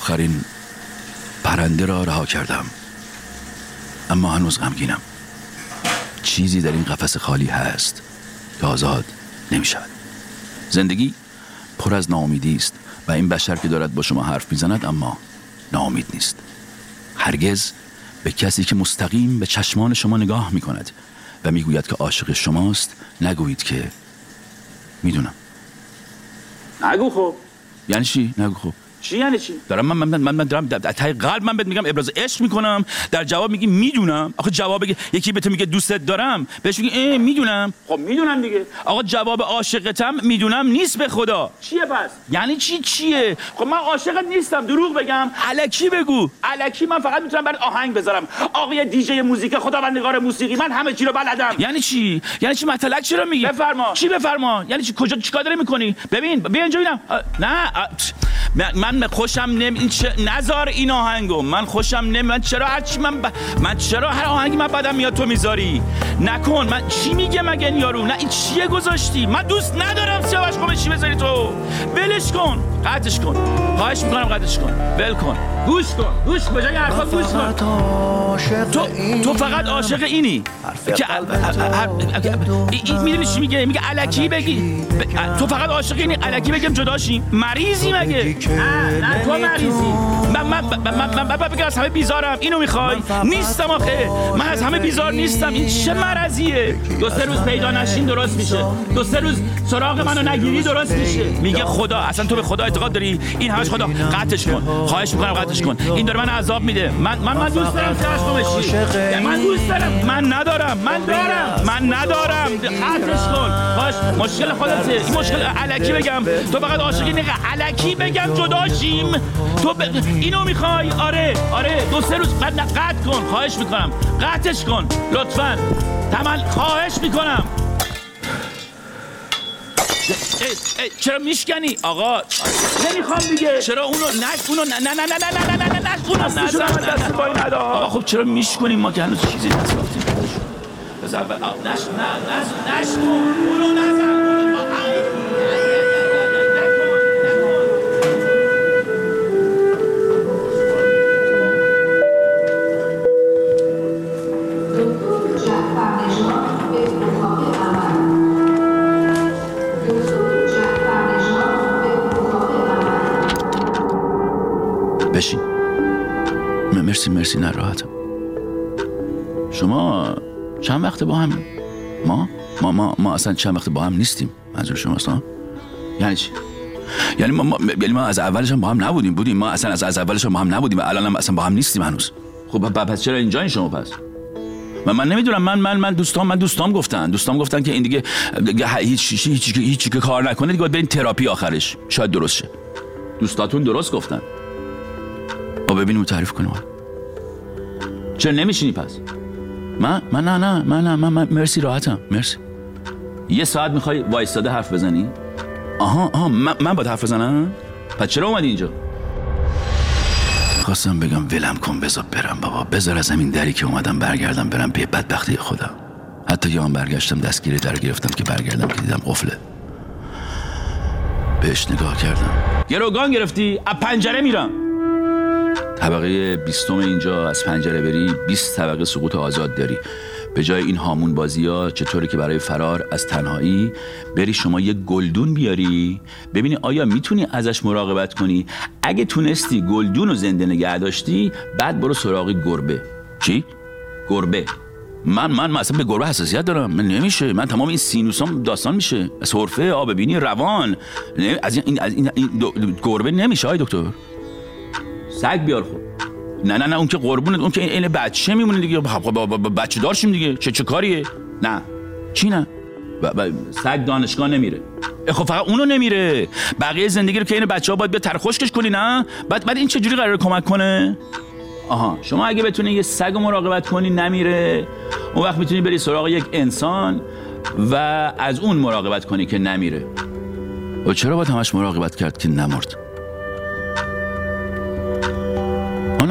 آخرین پرنده را رها کردم. اما هنوز غمگینم. چیزی در این قفس خالی هست که آزاد نمی شود زندگی پر از ناامیدی است و این بشر که دارد با شما حرف می‌زند اما ناامید نیست. هرگز به کسی که مستقیم به چشمان شما نگاه می کند و می‌گوید که عاشق شماست نگویید که می‌دونم. نگو خب. یعنی چی؟ نگو خب. چی یعنی چی؟ دارم من من من, من دارم ته قلب من بهت میگم ابراز عشق می‌کنم. در جواب میگی می‌دونم. آخه جواب یکی به تو میگه دوستت دارم بهش میگی اه می‌دونم. خب می‌دونم دیگه. آقا جواب عاشقتم می‌دونم نیست به خدا. چیه پس؟ یعنی چی چیه؟ خب من عاشقت نیستم دروغ بگم. الکی بگو. الکی من فقط می‌تونم برات آهنگ بذارم. آقای دیجی موزیک خداوندگار موسیقی من همه چی رو بلدم. یعنی چی؟ یعنی چی مطلق چرا میگی؟ بفرما. چی بفرما؟ یعنی چی؟ کجا چیکار داری می‌کنی؟ ببین بیا اینجا ببینم. نه. من من خوشم نمی این چه نزار این آهنگو. من خوشم نمی من چرا هر چی من ب... من چرا هر آهنگی من بدم میاد تو می‌ذاری؟ نکن. من چی میگه مگه این یارو؟ نه این چیه گذاشتی؟ من دوست ندارم سیاوش قمشی بذاری تو. ولش کن. قطعش کن. خواهش می‌کنم قطعش کن. ول کن. گوش کن. گوش کن. بجای حرفا گوش کن. تو تو فقط عاشق اینی. که می‌دونی چی میگه؟ میگه الکی بگی. تو فقط عاشق اینی. الکی بگم جداشیم مریضی مگه؟ تو مریضی. من من من بگم از همه بیزارم. اینو می‌خوای؟ نیستم آخه. من از همه بیزار نیستم. این چه مرضیه؟ دو سه روز پیدا نشین درست میشه. دو سه روز سراغ منو نگیری درست میشه. میگه خدا اصلا تو به خدا اعتقاد داری؟ این همش خدا. قطعش کن. خواهش می‌کنم قطعش کن. این داره من عذاب میده. من من من دوست دارم بشی. من دوست دارم. من ندارم. من دارم. من ندارم. قطعش کن. باش. مشکل خودته. این مشکل علکی بگم. تو فقط عاشق اینه که علکی بگم جداشیم تو ب... اینو می‌خوای؟ آره آره. دو سه روز بعد نه، قطع کن. خواهش می‌کنم. قطعش کن. لطفا. تمل خواهش می‌کنم. ای ای چرا میشکنی؟ آقا. نمی‌خوام دیگه. چرا اونو نش اونو نه نه نه نه نه نه نه نه نه اونو نزن. من دست پای ندا. آقا خب چرا میشکنیم؟ ما که هنوز چیزی نساختیم بذار اول آه، نش نه نش نش کن. اونو نزن. مرسی مرسی نراحتم شما چند وقت با هم؟ ما؟ ما ما ما اصلا چند وقت با هم نیستیم منظور شماست ها یعنی چی؟ یعنی ما, ما یعنی ما از اولش هم با هم نبودیم بودیم؟ ما اصلا از, از اولش هم با هم نبودیم و الان هم اصلا با هم نیستیم هنوز. خب پس چرا اینجا این شما پس؟ من من نمی‌دونم من من من دوستام من دوستام گفتن. دوستام گفتن که این دیگه هیچ هیچ هیچ که کار نکنه دیگه باید برین تراپی آخرش. شاید درست شه. دوستاتون درست گفتن. ببینیم و تعریف کنیم چرا نمیشینی پس؟ من من نه نه من نه من, من مرسی راحتم. مرسی. یه ساعت می‌خوای وایستاده حرف بزنی؟ آها آها من, من باید حرف بزنم؟ پس چرا اومدی اینجا؟ خواستم بگم ولم کن بذار برم بابا. بذار از همین دری که اومدم برگردم برم پی بدبختی خودم. حتی یه هم برگشتم دستگیری در گرفتم که برگردم که دیدم قفله. بهش نگاه کردم. گروگان گرفتی از پنجره میرم. طبقه بیستم اینجا از پنجره بری 20 طبقه سقوط آزاد داری. به جای این هامون بازی ها چطوره که برای فرار از تنهایی بری شما یه گلدون بیاری؟ ببینی آیا می‌تونی ازش مراقبت کنی؟ اگه تونستی گلدون رو زنده نگه داشتی بعد برو سراغ گربه. چی؟ گربه. من من اصلا به گربه حساسیت دارم. من نمیشه. من تمام این سینوسام داستان میشه. سرفه آب بینی روان. از این از این, این دو- گربه نمیشه آی دکتر. سگ بیار خب نه نه نه اون که قربونت اون که این بچه میمونه دیگه. با- با- با- با- بچه دارشیم دیگه. چه چه کاریه؟ نه. چی نه؟ ب- ب- سگ دانشگاه نمیره. خب فقط اونو نمیره. بقیه زندگی رو که این بچه ها باید بیا ترخوشکش کنی نه؟ بعد بعد این چجوری قرار کمک کنه؟ آها شما اگه بتونی یه سگ مراقبت کنی نمیره. اون وقت می‌تونی بری سراغ یک انسان و از اون مراقبت کنی که نمیره. و چرا باید همش مراقبت کرد که نمرد؟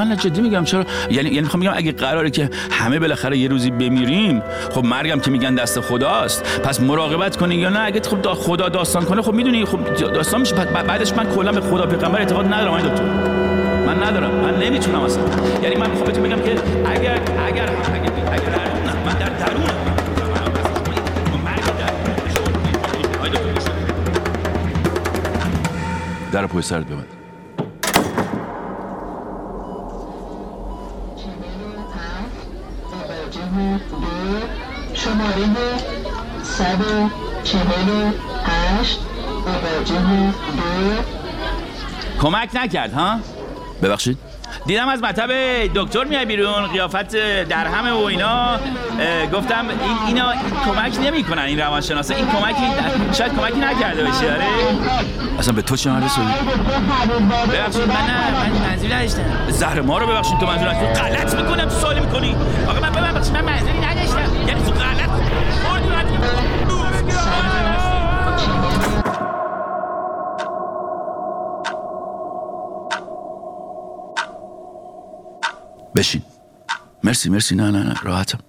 نه جدی میگم چرا یعنی یعنی می‌خوام اگه قراره که همه بالاخره یه روزی بمیریم خب مرگم که میگن دست خداست پس مراقبت کنی یا نه اگه خب دا خدا داستان کنه خب می‌دونی خب داستان میشه بعد- بعدش من کلا به خدا پیغمبر اعتقاد ندارم آقای دکتر من ندارم من نمی‌تونم اصلا یعنی من می‌خوام بهتون بگم که اگر اگر اگر اگر نه من در درون در پشت سرت ببند شماره 148 مواجه دو کمک نکرد ها؟ ببخشید. دیدم از مطب دکتر میای بیرون قیافت در همه و اینا. گفتم این اینا این کمک نمی‌کنن این روانشناسا. این کمکی شاید کمکی نکرده باشه آره؟ اصلا به تو چه رسوندی ببخشید من نه من منظوری نداشتم. زهر ما رو ببخشید تو منظور تو غلط می‌کنم تو سوالی می‌کنی. آقا من ببخشید. من منظوری نداشتم. یعنی تو غلط. من بشین. مرسی مرسی. نه نه نه. راحتم.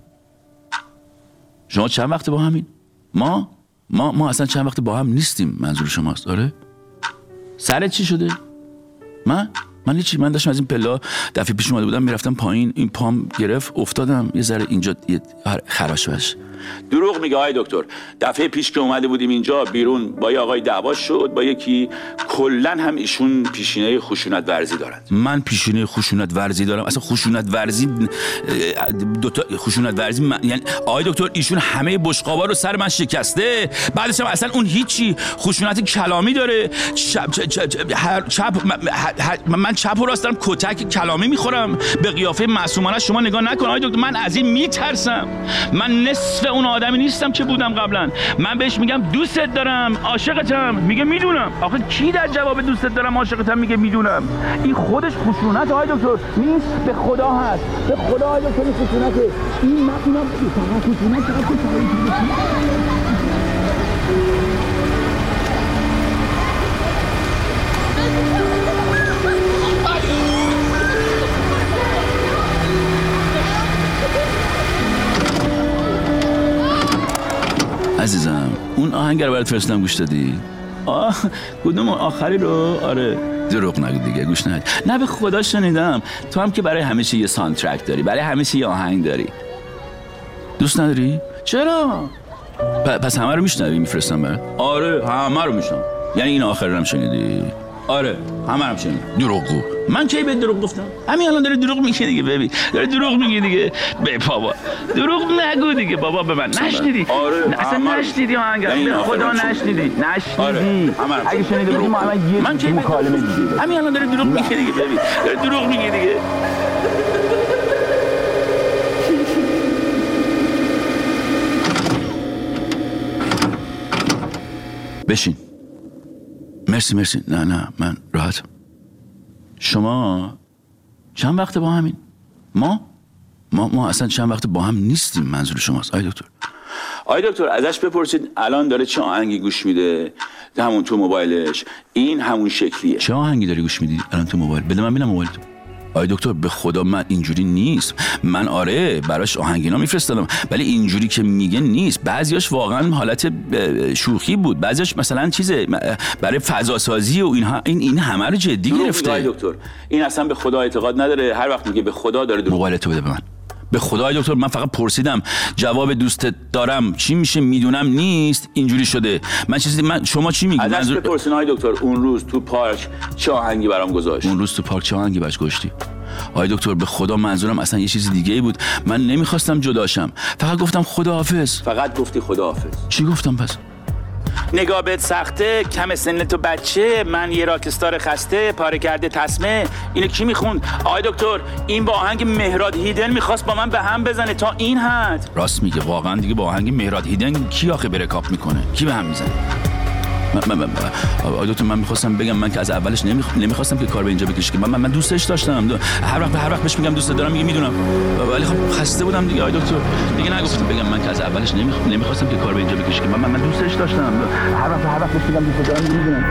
شما چند وقت با همین؟ ما؟ ما ما اصلا چند وقت با هم نیستیم منظور شماست. آره؟ سرت چی شده؟ من؟ من هیچی من داشتم از این پلا دفعه پیش اومده بودم می‌رفتم پایین این پام گرفت افتادم یه ذره اینجا خراش بش دروغ میگه آقای دکتر. دفعه پیش که اومده بودیم اینجا بیرون با یه آقای دعوا شد با یکی کلا هم ایشون پیشینه خشونت ورزی دارند. من پیشینه خشونت ورزی دارم؟ اصلا خشونت ورزی اه، دوتا خشونت ورزی من- یعنی آقای دکتر ایشون همه بشقابا رو سر من شکسته. بعدش هم اصلا اون هیچی خشونت کلامی داره. چپ چپ چپ, چپ من- من چپ و راست دارم کتک کلامی می‌خورم. به قیافه معصومانه شما نگاه نکن آقای دکتر. من از این میترسم. من نصف اون آدمی نیستم که بودم قبلا. من بهش میگم دوستت دارم عاشقتم. میگه می‌دونم. آخه کی در جواب دوستت دارم عاشقتم؟ میگه می‌دونم. این خودش خشونت آقای دکتر. نیست. به خدا هست. به خدا آقای دکتر این خشونته. این اینا خشونت؟ عزیزم اون آهنگ رو برات فرستادم گوش دادی. آه کدوم؟ آخری رو؟ آره. دروغ نگو دیگه گوش ندی نه به خدا شنیدم. تو هم که برای همیشه یه سانترک داری برای همیشه یه آهنگ داری. دوست نداری؟ چرا؟ پس همه رو میشنوی میفرستم برات؟ آره همه رو میشنم یعنی این آخر رو هم شنیدی؟ آره همه هم شنیدی دروغگو. من کی به دروغ گفتم؟ همین الان داره دروغ میگه دیگه ببین. داره دروغ میگه دیگه. به بابا. دروغ نگو دیگه بابا به من. نشنیدی؟ آره، اصلا نشنیدی آهنگ خدا شنیدی. نشنیدی. نشنیدی. آره، اگه شنیده بودی ما الان یه من کی مکالمه دیگه همین الان داره دروغ میگه دیگه ببین. داره دروغ میگه دیگه. بشین. مرسی مرسی. نه نه من راحتم. شما چند وقت با همین؟ ما؟ ما ما اصلا چند وقت با هم نیستیم منظور شماست. آی دکتر. آقای دکتر ازش بپرسید الان داره چه آهنگی گوش میده؟ همون تو موبایلش. این همون شکلیه. چه آهنگی داری گوش میدی؟ الان تو موبایل. بده من ببینم موبایل تو آی دکتر به خدا من اینجوری نیست. من آره براش آهنگینا میفرستادم ولی اینجوری که میگه نیست. بعضیاش واقعا حالت شوخی بود. بعضیاش مثلا چیزه اه، برای فضا سازی و اینها. این این همه رو جدی گرفته. دکتر. این اصلا به خدا اعتقاد نداره. هر وقت میگه به خدا داره دروغ موبایل تو بده به من. به خدای دکتر من فقط پرسیدم جواب دوستت دارم چی میشه؟ می‌دونم نیست. اینجوری شده. من چیزی من شما چی میگی؟ ازش منظور آقای دکتر اون روز تو پارک چه آهنگی برام گذاشت؟ اون روز تو پارک چه آهنگی بچ گشتی؟ آی دکتر به خدا منظورم اصلا یه چیز دیگه ای بود. من نمی‌خواستم جداشم فقط گفتم خدا حافظ فقط گفتی خداحافظ. چی گفتم پس؟ نگاه بهت سخته کم سن تو بچه. من یه راکستار خسته پاره کرده تسمه. اینو کی می‌خوند؟ آقای دکتر این با آهنگ مهراد هیدن می‌خواست با من به هم بزنه. تا این حد. راست میگه واقعا دیگه با آهنگ مهراد هیدن کی آخه بره کاپ می‌کنه؟ کی به هم می‌زنه؟ من, من, من, من می‌خواستم بگم من که از اولش نمیخ... نمی‌خواستم که کار به اینجا بکشه من, من, دوستش داشتم هر وقت هر وقت بهش میگم دوست دارم میگه می‌دونم ولی خب خسته بودم دیگه آقای دکتر دیگه نگفتم بگم من که از اولش نمیخ... نمی‌خواستم که کار به اینجا بکشه که من, من, دوستش داشتم هر وقت هر وقت بهش میگم دوست دارم می‌دونم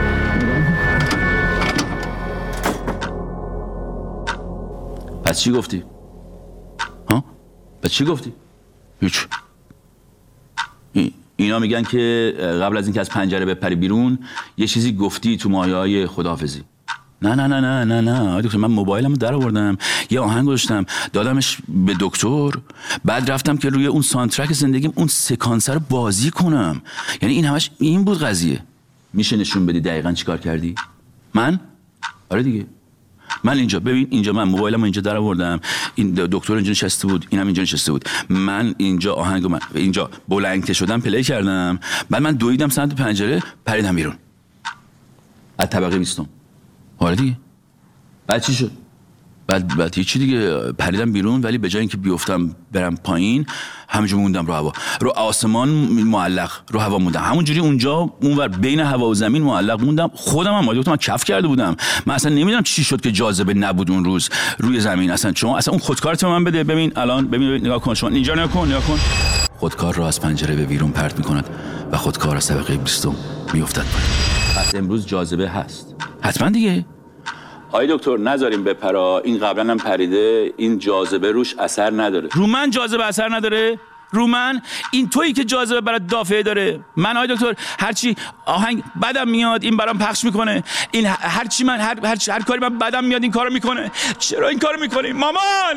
پس چی گفتی؟ ها؟ پس چی گفتی؟ هیچ اینا میگن که قبل از اینکه از پنجره بپری بیرون یه چیزی گفتی تو مایه های خداحافظی. نه نه نه نه نه نه. دکتر من موبایلمو در آوردم یه آهنگ گذاشتم دادمش به دکتر. بعد رفتم که روی اون سانترک زندگیم اون سکانسر رو بازی کنم. یعنی این همش این بود قضیه. میشه نشون بدی دقیقا چیکار کردی؟ من؟ آره دیگه. من اینجا ببین اینجا من موبایلمو اینجا در آوردم. این دکتر اینجا نشسته بود اینم اینجا نشسته بود. من اینجا آهنگ من اینجا بلنگ شدم پلی کردم. بعد من دویدم سمت پنجره پریدم بیرون. از طبقه بیستم. آره دیگه. بعد چی شد؟ بعد بعد هیچی دیگه پریدم بیرون ولی به جای اینکه بیفتم برم پایین همونجا موندم رو هوا. رو آسمان معلق رو هوا موندم. همونجوری اونجا اونور بین هوا و زمین معلق موندم. خودم هم آدم من کف کرده بودم. من اصلا نمی‌دونم چی شد که جاذبه نبود اون روز روی زمین. اصلا چون اصلا اون به من بده. ببین الان ببین نگاه کن. شما اینجا نگاه کن نگاه کن. خودکار را از پنجره به بیرون پرت می‌کند و خودکار از طبقه بیستم میافتد امروز جاذبه هست. حتما دیگه. آی دکتر نذاریم بپرا. این قبلا هم پریده. این جاذبه روش اثر نداره. رو من جاذبه اثر نداره؟ رو من. این تویی که جاذبه برات دافعه داره. من آقای دکتر هرچی آهنگ بدم میاد این برام پخش می‌کنه. این هرچی من هر, هر, هر کاری من بدم میاد این کارو می‌کنه. چرا این کارو می‌کنی؟ مامان!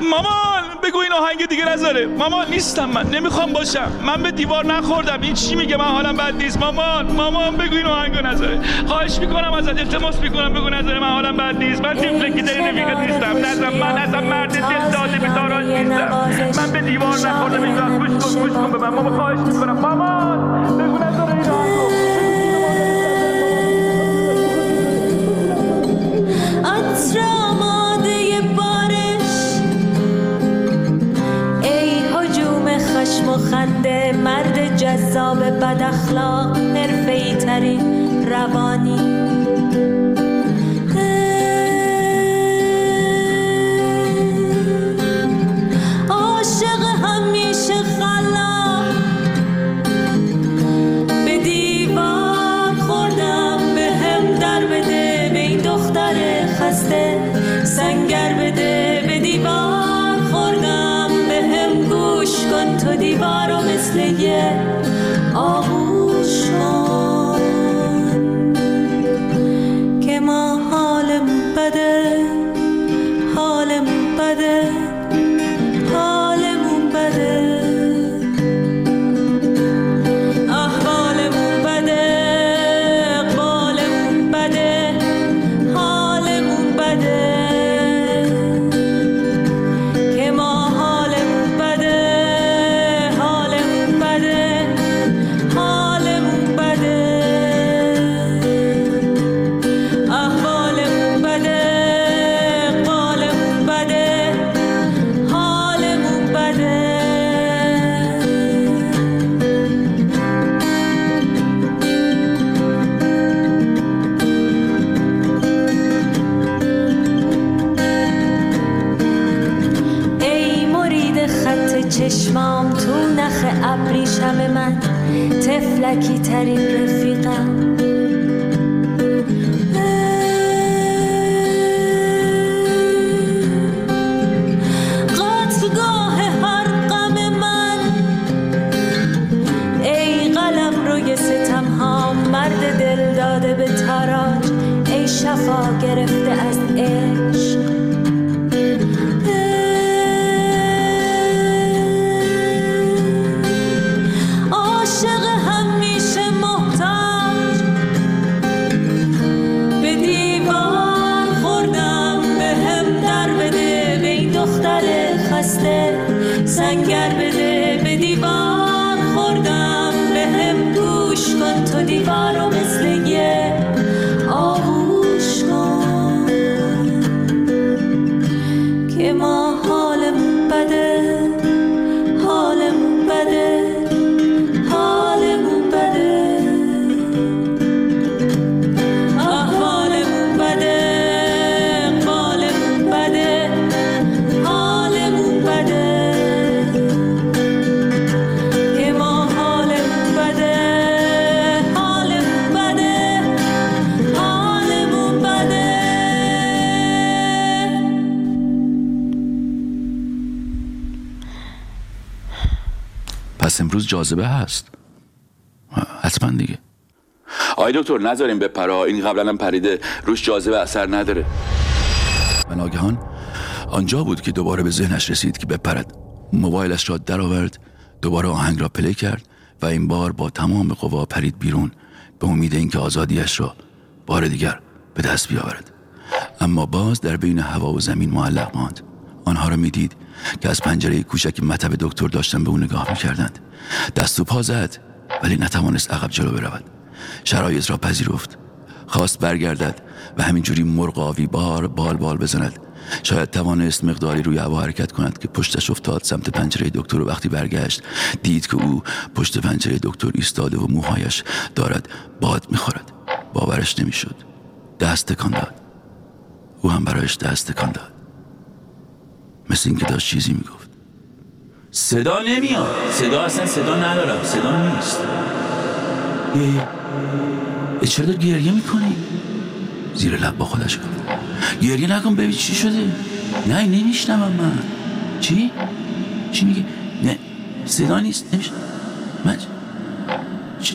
مامان! بگو این آهنگ دیگه نذاره. مامان نیستم من. نمی‌خوام باشم. من به دیوار نخوردم. این چی میگه؟ من حالم بد نیست. مامان! مامان بگو این آهنگو نذاره. خواهش می‌کنم ازت. التماس می‌کنم. بگو نذاره. من حالم بد نیست. من تیفلکی داری نمیگه نیستم. نذار من اصلا مرد دل داده بیداراج نیستم. من به دیوار نخوردم. این وقت گوش کن گوش کن به من. مامان خواهش می‌کنم. مامان بگو عطر آماده بارش. ای حجوم خشم و خنده مرد جذاب بد اخلاق حرفه‌ای ترین روانی. جاذبه هست. حتما دیگه. آی دکتر نذاریم بپره این قبلا هم پریده. روش جاذبه اثر نداره. و ناگهان آنجا بود که دوباره به ذهنش رسید که بپرد. موبایلش را درآورد دوباره آهنگ را پلی کرد و این بار با تمام قوا پرید بیرون به امید اینکه آزادیش را بار دیگر به دست بیاورد. اما باز در بین هوا و زمین معلق ماند. آنها را می‌دید که از پنجره کوچک مطب دکتر داشتن به او نگاه می‌کردند. دست و پا زد ولی نتوانست عقب جلو برود. شرایط را پذیرفت خواست برگردد و همینجوری مرغاوی بار بال بال بزند. شاید توانست مقداری روی هوا حرکت کند که پشتش افتاد سمت پنجره دکتر و وقتی برگشت دید که او پشت پنجره دکتر ایستاده و موهایش دارد باد می‌خورد. باورش نمی‌شد. دست تکان داد. او هم برایش دست تکان داد. مثل اینکه داشت چیزی می‌گفت. صدا نمیاد. صدا اصلا صدا ندارم. صدا نیست. ای ای چرا داری گریه می‌کنی؟ زیر لب با خودش گفت گریه نکن ببین چی شده. نه نمیشنوم من. چی؟ چی میگه؟ نه صدا نیست. نمیشنم من چ-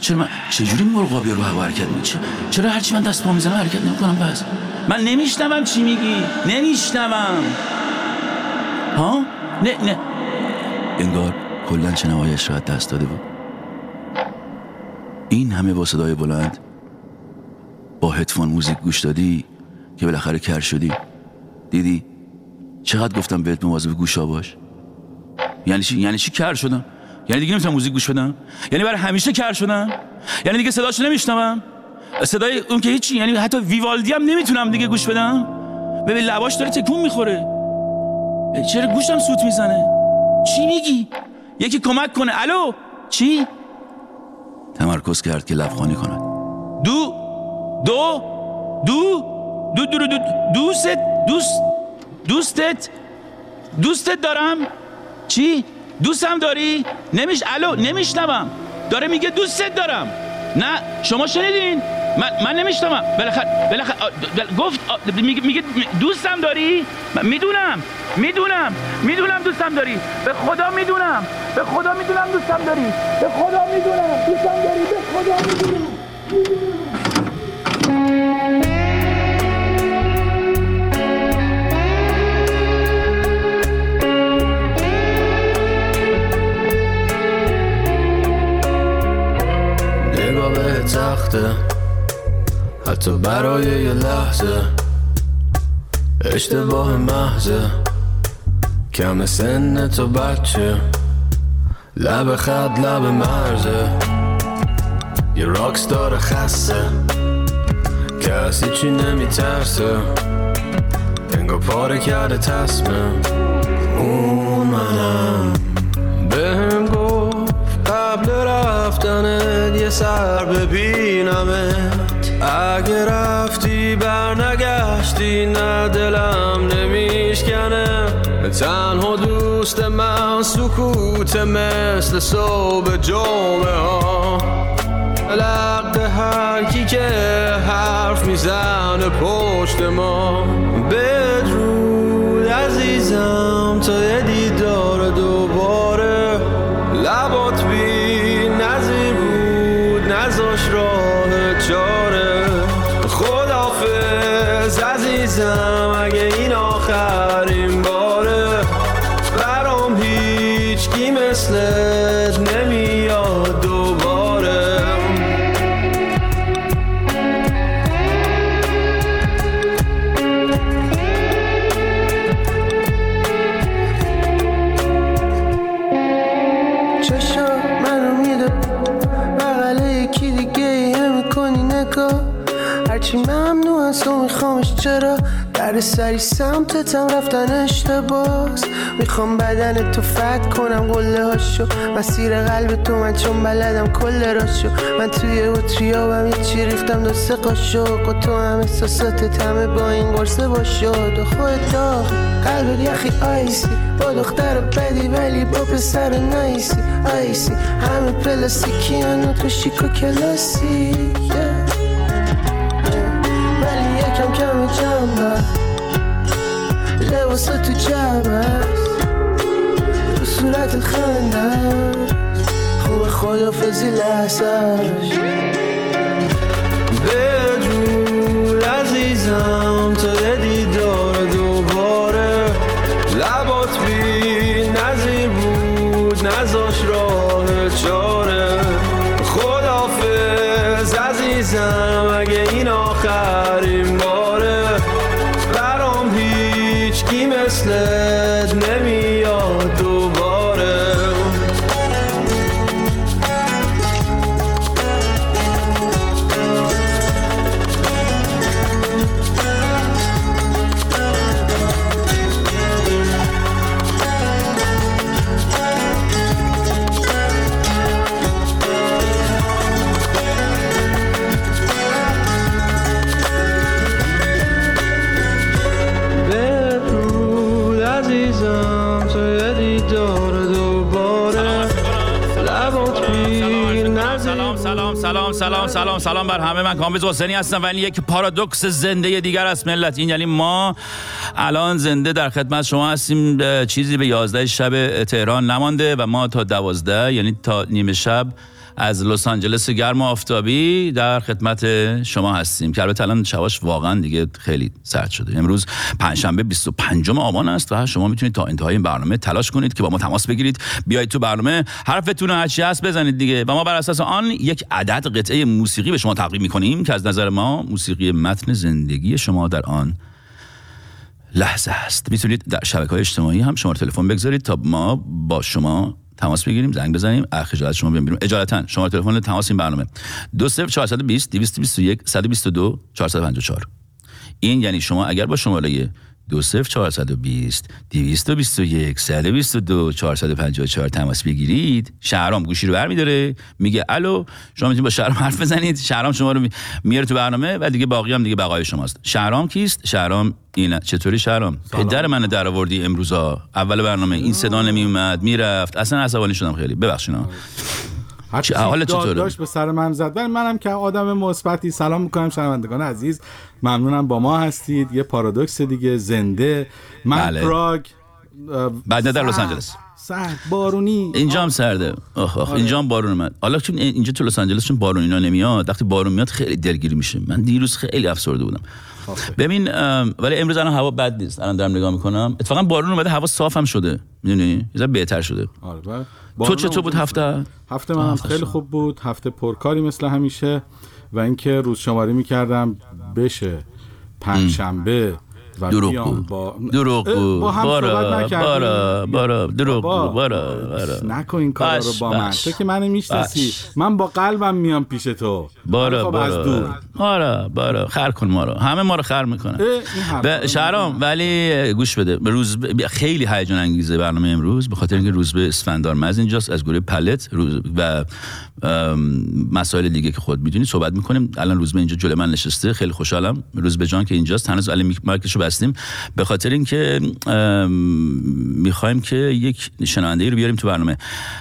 چرا من چجوری مرغابی رو هوا حرکت می چرا هرچی من دست پا می‌زنم حرکت نمی‌کنم بس؟ من نمیشنوم چی میگی. نمیشنوم. ها؟ نه نه. انگار کلا شنوایش را دست داده بود. این همه با صدای بلند با هدفون موزیک گوش دادی که بالاخره کر شدی. دیدی؟ چقدر گفتم بهت مواظب گوشا باش. یعنی چی؟ یعنی چی کر شدم؟ یعنی دیگه نمی‌تونم موزیک گوش بدم؟ یعنی برای همیشه کر شدم؟ یعنی دیگه صداشو نمیشنوم؟ صدای اون که هیچی یعنی حتی ویوالدی هم نمی‌تونم دیگه گوش بدم؟ ببین لباش داره تکون می‌خوره. چرا گوشم سوت می‌زنه؟ چی میگی؟ یکی کمک کنه. الو؟ چی؟ تمرکز کرد که لبخانی کند. دو دو دو دو دو دو دوست دوست دوستت دوستت دارم. چی؟ دوستم داری؟ نمیش الو نمیشنوم. داره میگه دوستت دارم. نه شما شنیدین؟ من من نمیشنوم. بالاخره بالاخره بل- گفت میگه دوستم داری؟ من می‌دونم. می‌دونم می‌دونم دوستم داری. به خدا می‌دونم به خدا می‌دونم دوستم داری. به خدا می‌دونم دوستم داری. به خدا می‌دونم. تخته حتی برای یه لحظه. اشتباه محضه. کم سن تو بچه. لب خط لب مرزه. یه راکستار خسته. کسی چی نمیترسه. انگار پاره کرده تصمه اون منم. بهم گفت قبل رفتنت یه سر ببینمت اگه رفتی برنگشتی نه دلم نمیشکنه. تنها دوست من سکوت مثل صبح جمعه ها. لق هر کی که حرف می‌زنه پشت ما. بدرود عزیزم تا یه دیدار دوباره. از تو میخوامش چرا؟ در سری سمتتم رفتن اشتباس. می‌خوام بدن تو فت کنم قله هاشو. مسیر قلب تو من چون بلدم کل راشو. من توی اتریابم یه چی ریختم دو سه قاشق. و تو هم احساساتت همه با این قرصه باشد و خودت داغ قلبت یخی آیسی. با دختر بدی ولی با پسر نایسی. آیسی. همه پلاستیکی هنو تو شیک و کلاسی. جمع لباسا تو جمع تو صورت خنده خوب خدافزی لحظهش بدرود عزیزم تو سلام سلام بر همه. من کامبیز حسینی هستم و این یک پارادوکس زنده دیگر است. ملت این یعنی ما الان زنده در خدمت شما هستیم. چیزی به 11 شب تهران نمانده و ما تا 12 یعنی تا نیمه شب از لس آنجلس گرم و آفتابی در خدمت شما هستیم که البته الان شواش واقعا دیگه خیلی سرد شده. امروز پنجشنبه 25 آبان است و شما می‌تونید تا انتهای این برنامه تلاش کنید که با ما تماس بگیرید. بیایید تو برنامه حرفتون رو هرچی هست بزنید دیگه. و ما بر اساس آن یک عدد قطعه موسیقی به شما تقدیم می‌کنیم که از نظر ما موسیقی متن زندگی شما در آن لحظه است. می‌تونید در شبکه های اجتماعی هم شما تلفن بگذارید تا ما با شما تماس بگیریم زنگ بزنیم. خجالت شما بیام بیرون. اجالتا شما تلفن تماس این برنامه. 20420 221 122 454 این یعنی شما اگر با شماره 20420 221 122 454 تماس بگیرید. شهرام گوشی رو برمیداره. میگه الو شما می‌تونید با شهرام حرف بزنید. شهرام شما رو می- میاره تو برنامه و دیگه باقی هم دیگه بقای شماست. شهرام کیست؟ شهرام اینه چطوری شهرام؟ پدر من در آوردی امروزا. اول برنامه این صدا نمی اومد می‌رفت. اصلا عصبانی شدم خیلی. ببخشید داد چطوره؟ داشت به سر من زد. ولی منم که آدم مثبتی سلام می‌کنم شنوندگان عزیز. ممنونم با ما هستید. یه پارادوکس دیگه زنده. من بله. پراگ بعد در لس آنجلس. سرد بارونی. اینجا هم سرده. آخ آخ اینجا هم بارون اومد. حالا چون اینجا تو لس آنجلس چون بارون اینا نمیاد وقتی بارون میاد خیلی دلگیری میشه من دیروز خیلی افسرده بودم. ببین ام، ولی امروز الان هوا بد نیست. الان دارم نگاه می‌کنم. اتفاقا بارون اومده هوا صاف هم شده. می‌دونی؟ یه بهتر شده. آره بله. تو چطور بود. هفته؟ هفته منم هفته خیلی شد. خوب بود. هفته پرکاری مثل همیشه. و اینکه روز شماری می‌کردم بشه. پنجشنبه. و دروغ گو. دروغ گو. بارا. بارا بارا دروغ گو بارا بارا نکن این رو باش، با من. تو که منو می‌شناسی. من با قلبم میام پیش تو. بارا خب از دور. بارا بارا بارا خر کن ما رو. همه ما رو خر می‌کنن شهرام ولی گوش بده. روز خیلی هیجان انگیزه برنامه امروز. به خاطر اینکه روز به اسفندار مز اینجاست از گروه پلت روز و مسائل دیگه که خود می‌دونی صحبت می‌کنیم. الان روز به اینجا جلوی من نشسته. خیلی خوشحالم. روز به جان که اینجاست. هنوز الان میک- مایکشو بستیم. به خاطر اینکه می‌خوایم که یک شنونده رو بیاریم تو برنامه.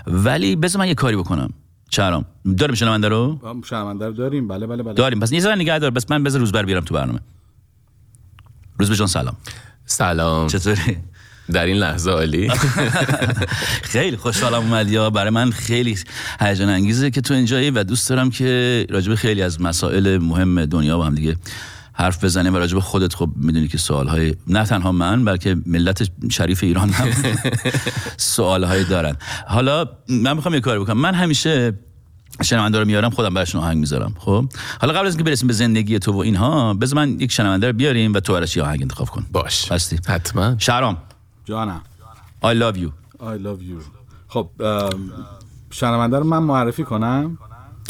ولی بذار من یه کاری بکنم. شهرام داریم شنونده رو؟ هم شرمنده رو داریم. بله بله بله. داریم. پس یه ذره نگه دار بس من بذار روزبر بیارم تو برنامه. روزبه جان سلام. سلام. چطوری؟ در این لحظه عالی. خیلی خوشحالم اومدی یا برای من خیلی هیجان انگیزه که تو اینجایی و دوست دارم که راجب خیلی از مسائل مهم دنیا با هم دیگه حرف بزنیم و راجب خودت خب می‌دونی که سوالهای نه تنها من بلکه ملت شریف ایران هم سوالهایی دارن. حالا من می‌خوام یه کاری بکنم. من همیشه شنونده رو میارم خودم براشون آهنگ می‌ذارم خب؟ حالا قبل از اینکه برسیم به زندگی تو و اینها بذار من یک شنونده رو بیاریم و تو براش یه آهنگ انتخاب کن. باش. هستی. حتما. شهرام. جانم. I love you. I love you. خب شنونده رو من معرفی کنم.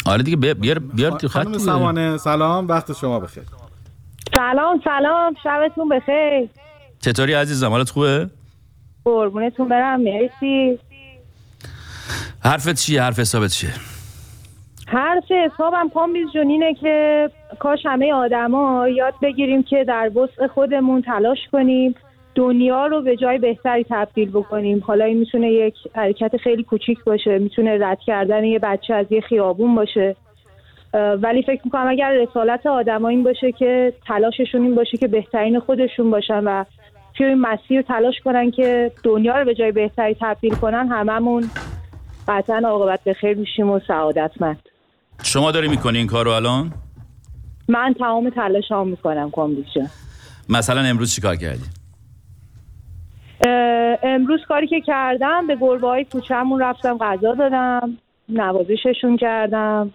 آره دیگه بیا- بیار بیار تو خط. سمانه سلام وقت شما بخیر. سلام سلام. شبتون بخیر. چطوری عزیزم؟ حالت خوبه؟ قربونتون برم مرسی. حرفت چیه؟ حرف حسابت چیه؟ حرف حسابم کامبیز جون اینه که کاش همه آدما یاد بگیریم که در وسع خودمون تلاش کنیم دنیا رو به جای بهتری تبدیل بکنیم. حالا این می‌تونه یک حرکت خیلی کوچیک باشه می‌تونه رد کردن یه بچه از یه خیابون باشه. ولی فکر می‌کنم اگر رسالت آدما این باشه که تلاششون این باشه که بهترین خودشون باشن و توی این مسیر تلاش کنن که دنیا رو به جای بهتری تبدیل کنن هممون قطعا عاقبت به خیر میشیم و سعادتمند. شما داری می‌کنی این کار رو الان؟ من تمام تلاشام می‌کنم کامبیز مثلا امروز چیکار کردی؟ امروز کاری که کردم به گربه های کوچهمون رفتم غذا دادم نوازششون کردم.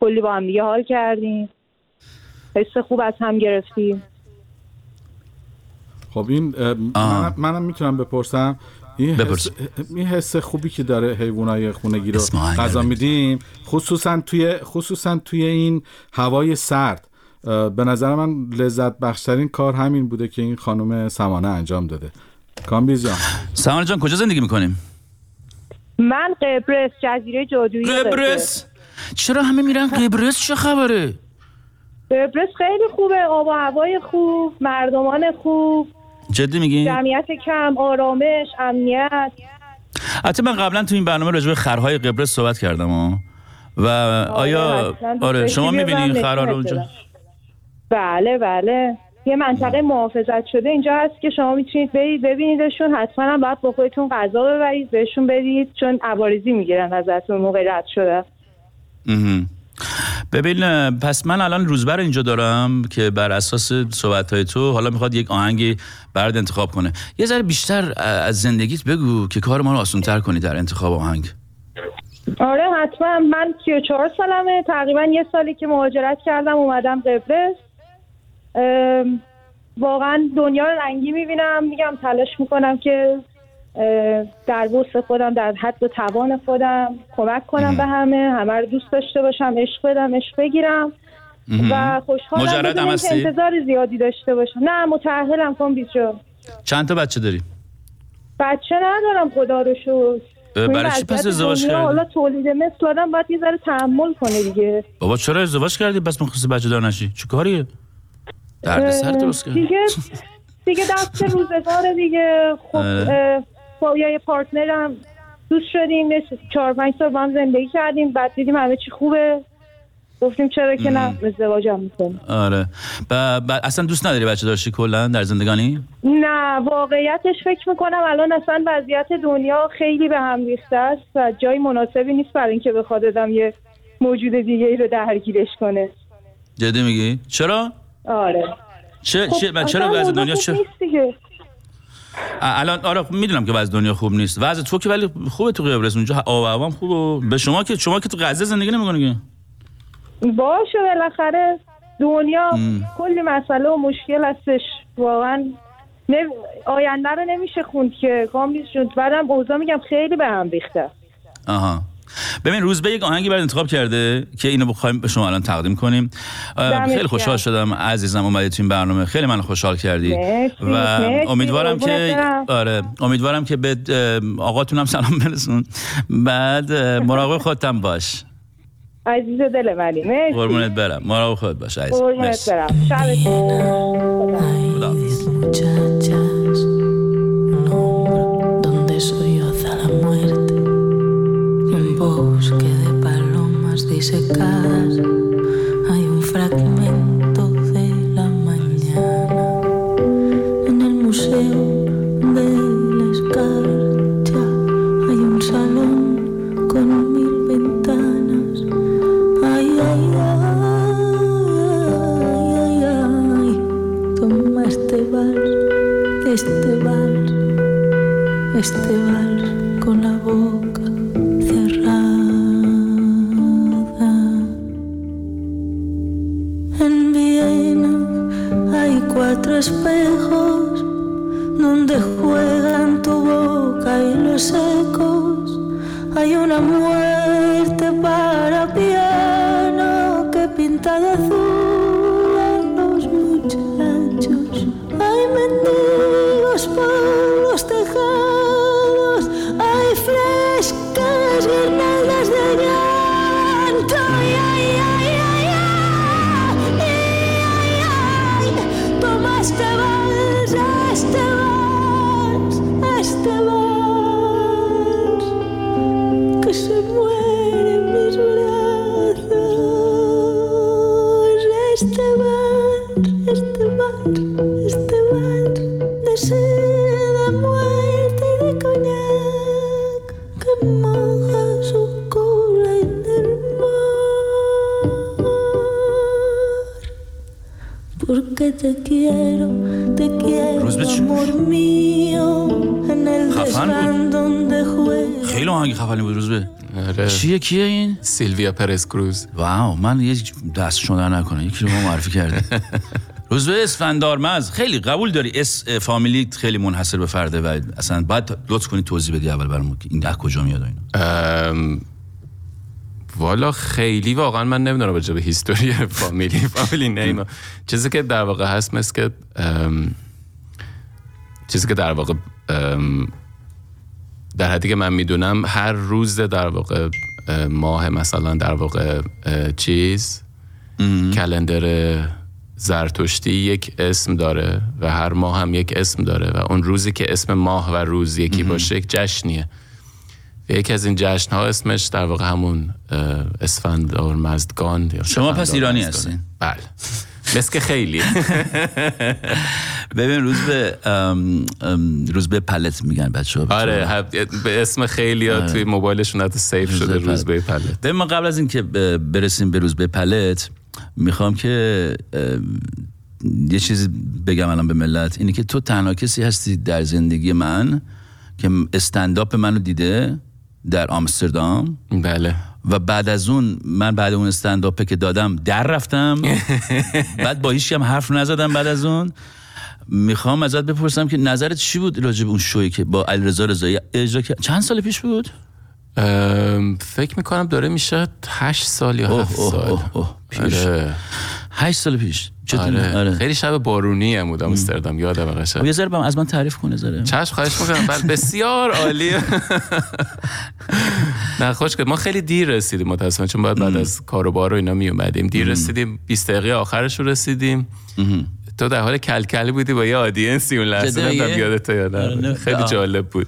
کلی با هم دیگه حال کردیم. حس خوب از هم گرفتیم. خب این منم, منم می‌تونم بپرسم. این. حس, این حس خوبی که داره حیوانای خونگی رو غذا. میدیم خصوصا توی خصوصا توی این هوای سرد. به نظر من لذت بخشترین کار همین بوده که این خانم سمانه انجام داده. کامبیز جان. سمان جان کجا زندگی می‌کنیم؟ من قبرس جزیره جادویی قبرس. چرا همه میرن قبرس؟ چه خبره؟ قبرس خیلی خوبه. آب و هوای خوب مردمان خوب. جدی میگی؟ جمعیت کم آرامش امنیت. حتی من قبلا تو این برنامه راجع به خرهای قبرس صحبت کردم ها و آیا حتما دوست آره شما می‌بینی خرها رو اونجا. بله بله. یه منطقه محافظت شده اینجا هست که شما می‌تونید برید ببینیدشون. حتما هم باید با خودتون غذا ببرید بهشون بدید چون عوارضی می‌گیرن ازتون موقع رد شده. ببین پس من الان روزبر اینجا دارم که بر اساس صحبت های تو حالا می‌خواد یک آهنگی برات انتخاب کنه. یه ذره بیشتر از زندگیت بگو که کار ما رو آسان تر کنی در انتخاب آهنگ. آره حتما. من 34 سالمه. تقریبا یه سالی که مهاجرت کردم اومدم قبرس. واقعا دنیا رنگی می‌بینم. میگم تلاش می‌کنم که در وسع خودم در حد و توان خودم کمک کنم به همه همه رو دوست داشته باشم عشق بدم عشق بگیرم. و خوشحالم مجرد بدون هم اینکه هستی؟ انتظار زیادی داشته باشم. نه متأهلم کن بیجا چند تا بچه داری؟ بچه ندارم خدا رو شکر. این برای چی پس ازدواج کردی؟ حالا تولید مثل آدم باید یه ذره تحمل کنه دیگه. بابا چرا ازدواج کردی؟ پس می‌خواستی بچه دار نشی؟ چه کاریه؟ درد سر درست کردی دیگه دیگه دست روزگار دیگه. خب با یه پارتنرم دوست شدیم چهار پنج سال با هم زندگی کردیم بعد دیدیم همه چی خوبه. گفتیم چرا که نه ازدواجم می‌کنیم آره. ب... ب... اصلا دوست نداری بچه داشتی کلا در زندگانی؟ نه واقعیتش فکر می‌کنم الان اصلا وضعیت دنیا خیلی به هم ریخته است و جای مناسبی نیست برای اینکه بخواد آدم یه موجود دیگه ای رو درگیرش کنه. جدی میگی؟ چرا؟ آره. چه خب، چه- چرا وضع دنیا خوب چه نیست دیگه. ا- الان آره می‌دونم که وضع دنیا خوب نیست. وضع تو که ولی خوبه تو قبرس اونجا آب و هوام خوبه. به شما که شما که تو غزه زندگی نمی‌کنی که؟ باشه بالاخره دنیا کلی مسئله و مشکل هستش. واقعا آینده رو نمیشه خوند که. کاملیس جون بعدم اوضاع میگم خیلی به هم ریخته. آها. ببین روز به یک آهنگی برای انتخاب کرده که اینو بخوایم به شما الان تقدیم کنیم. خیلی خوشحال. شدم. عزیزم اومدی تو این برنامه. خیلی من خوشحال کردی. مرسی، و امیدوارم که. آره امیدوارم که به آقاتونم سلام برسون. بعد مراقب خودتم باش. عزیز دل منی. مرسی. قربونت برم. مراقب خودت باش عزیزم. قربونت مرسی. برم. شبت disecadas. Hay un fragmento de la mañana en el museo de la escarcha. Hay un salón con mil ventanas. Ay, ay, ay, ay, ay. Toma este vals, este vals, este vals quiero, te quiero, Roosevelt, چی؟ amor mío, en el خفن بود. desván donde juego. خیلی آهنگ خفنی بود روز به آره. چیه کیه این سیلویا پرس کروز واو من یه دست شما در نکنه یکی رو ما معرفی کرده روزبه اسفندارمز خیلی قبول داری اس فامیلی خیلی منحصر به فرده و اصلا باید لطف کنی توضیح بدی اول برامون که این ده کجا میاد و اینا والا خیلی واقعا من نمی‌دونم راجع به هیستوری فامیلی فامیلی نیم. چیزی که در واقع هست مثل که چیزی که در واقع در حدی که من می‌دونم هر روز در واقع اه، ماه مثلا در واقع چیز کلندر زرتشتی یک اسم داره و هر ماه هم یک اسم داره و اون روزی که اسم ماه و روز یکی باشه یک جشنیه. یکی از این جشن ها اسمش در واقع همون اسفندار مزدگان شما پس ایرانی. هستین؟ بله. مثل که خیلی. ببین روز به روز به پلت میگن بچه ها آره به اسم خیلی ها توی موبایلشون حتی سیف شده روز به پلت. ببین ما قبل از اینکه برسیم به روز به پلت می‌خوام که یه چیزی بگم الان به ملت. اینه که تو تنها کسی هستی در زندگی من که استنداپ منو دیده در آمستردام. بله. و بعد از اون من بعد اون استنداپه که دادم در رفتم. بعد با هیچ هم حرف نزدم بعد از اون. می‌خوام ازت بپرسم که نظرت چی بود راجع به اون شوی که با علیرضا رضایی اجرا کرد؟ چند سال پیش بود؟ فکر می‌کنم داره میشه هشت سال یا اوه، هفت اوه، سال. اوه، اوه، پیش. آره. هشت سال پیش. آره. آره. خیلی شب بارونی هم بود آمستردام. یادم خب قشنگ یه ذره از من تعریف کنه ذره. چشم خواهش می‌کنم. بله بسیار عالی. نه خوش که ما خیلی دیر رسیدیم متاسفانه چون باید بعد از کار و بار و اینا می اومدیم دیر رسیدیم 20 دقیقه آخرش رو رسیدیم. تو در حال کلکلی بودی با یه audience ی اون لحظه؟ نمی‌دونم یادته یا آره، خیلی. جالب بود.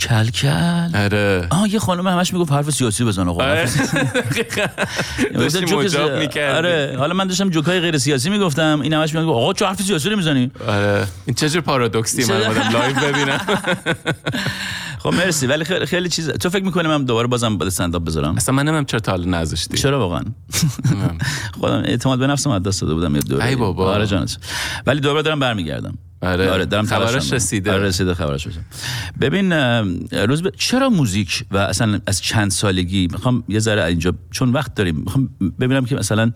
کل کل آره. آه یه خانم همش می‌گفت حرف سیاسی بزن آقا آره. داشتی مجاب ز- می‌کردی. آره. حالا من داشتم جوکای غیر سیاسی می‌گفتم این همش می‌گفت آقا چه حرف سیاسی نمی‌زنی آره. این چجور پارادوکسی من اومدم live ببینم؟ خب مرسی. ولی خیلی, خیلی چیز تو فکر می‌کنی من دوباره بازم باید استنداپ بذارم؟ اصلا من نمی‌دونم چرا تا حالا نذاشتی؟ چرا واقعا؟ خودم اعتماد به نفسم از دست داده بودم یه دوره. ای بابا. آره جانت ولی دوباره دارم برمیگردم. آره. دارم خبرش رسیده. آره رسیده خبرش رسیده ببین روز به- چرا موزیک و اصلا از چند سالگی می‌خوام یه ذره اینجا چون وقت داریم می‌خوام ببینم که مثلا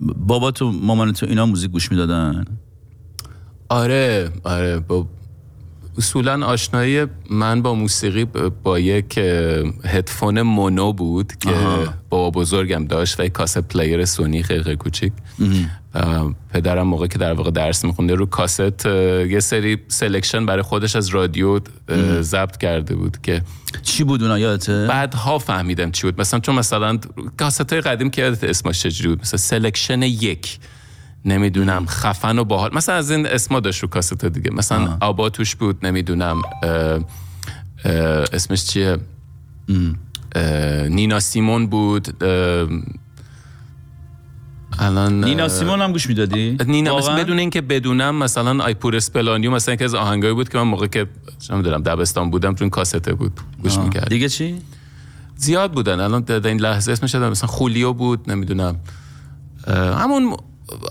بابا تو مامان تو اینا موزیک گوش می‌دادن آره آره با اصولا آشنایی من با موسیقی با یک هدفون mono بود که بابا بزرگم داشت و یک cassette player سونی خیلی کوچیک. پدرم موقع که در واقع درس میخونده رو کاست یه سری selection برای خودش از رادیو ضبط کرده بود که چی بود اونا یادته؟ بعدها فهمیدم چی بود. مثلا چون مثلا کاست های قدیم که یادت اسمش چجوری بود؟ مثلا selection یک. نمی‌دونم خفن و باحال. مثلا از این اسما داشت رو کاست دیگه. مثلا ABBA توش بود نمی‌دونم اسمش چیه؟ نینا سیمون بود الان نینا سیمون هم گوش می‌دادی؟ نینا مثلا؟ بدون اینکه بدونم مثلا آیپور اسپلانیو مثلا یکی از آهنگایی بود که من موقع که نمی‌دونم دبستان بودم تو این کاسته بود گوش. می‌کرد. دیگه چی؟ زیاد بودن. الان در این لحظه اسمش مثلا خولیو بود نمی‌دونم همون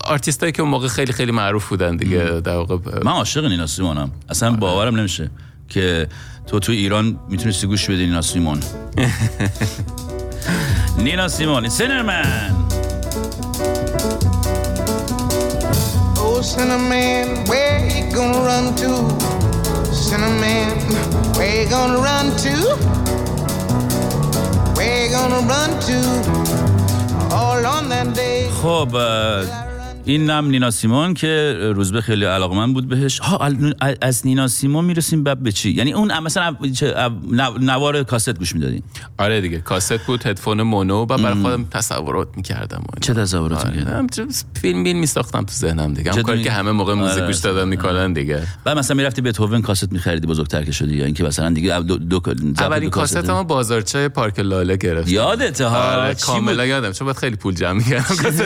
آرتیست هایی که اون موقع خیلی خیلی معروف بودن دیگه در واقع من عاشق نینا سیمونم اصلا باورم نمیشه که تو تو ایران می‌تونستی گوش بدی نینا سیمون نینا سیمون سینرمن Oh, Cinnamon, where you gonna run to? Cinnamon, where you gonna run to? Where you gonna run to? All on that day. خب این نم نینا سیمون که روزبه خیلی علاقمند بود بهش. ها از نینا سیمون می‌رسیم بعد به چی؟ یعنی اون مثلا نوار کاست گوش می‌دادین؟ آره دیگه کاست بود هدفون مونو و برای خودم تصورات می‌کردم. چه تصوراتی آره. می‌کردی؟ هم چه فیلم بیل میساختم تو ذهنم دیگه. هم کاری؟ که همه موقع موزیک آره، گوش دادن می‌کنن دیگه. بعد مثلا می‌رفتی بتهوون کاست میخریدی بزرگتر که شدی یا اینکه مثلا دیگه دو, دو, اولین کاست ما بازارچه پارک لاله گرفت یادته ها؟ آره کاملا؟ یادم. چون باید خیلی پول جمع می‌کردم کاست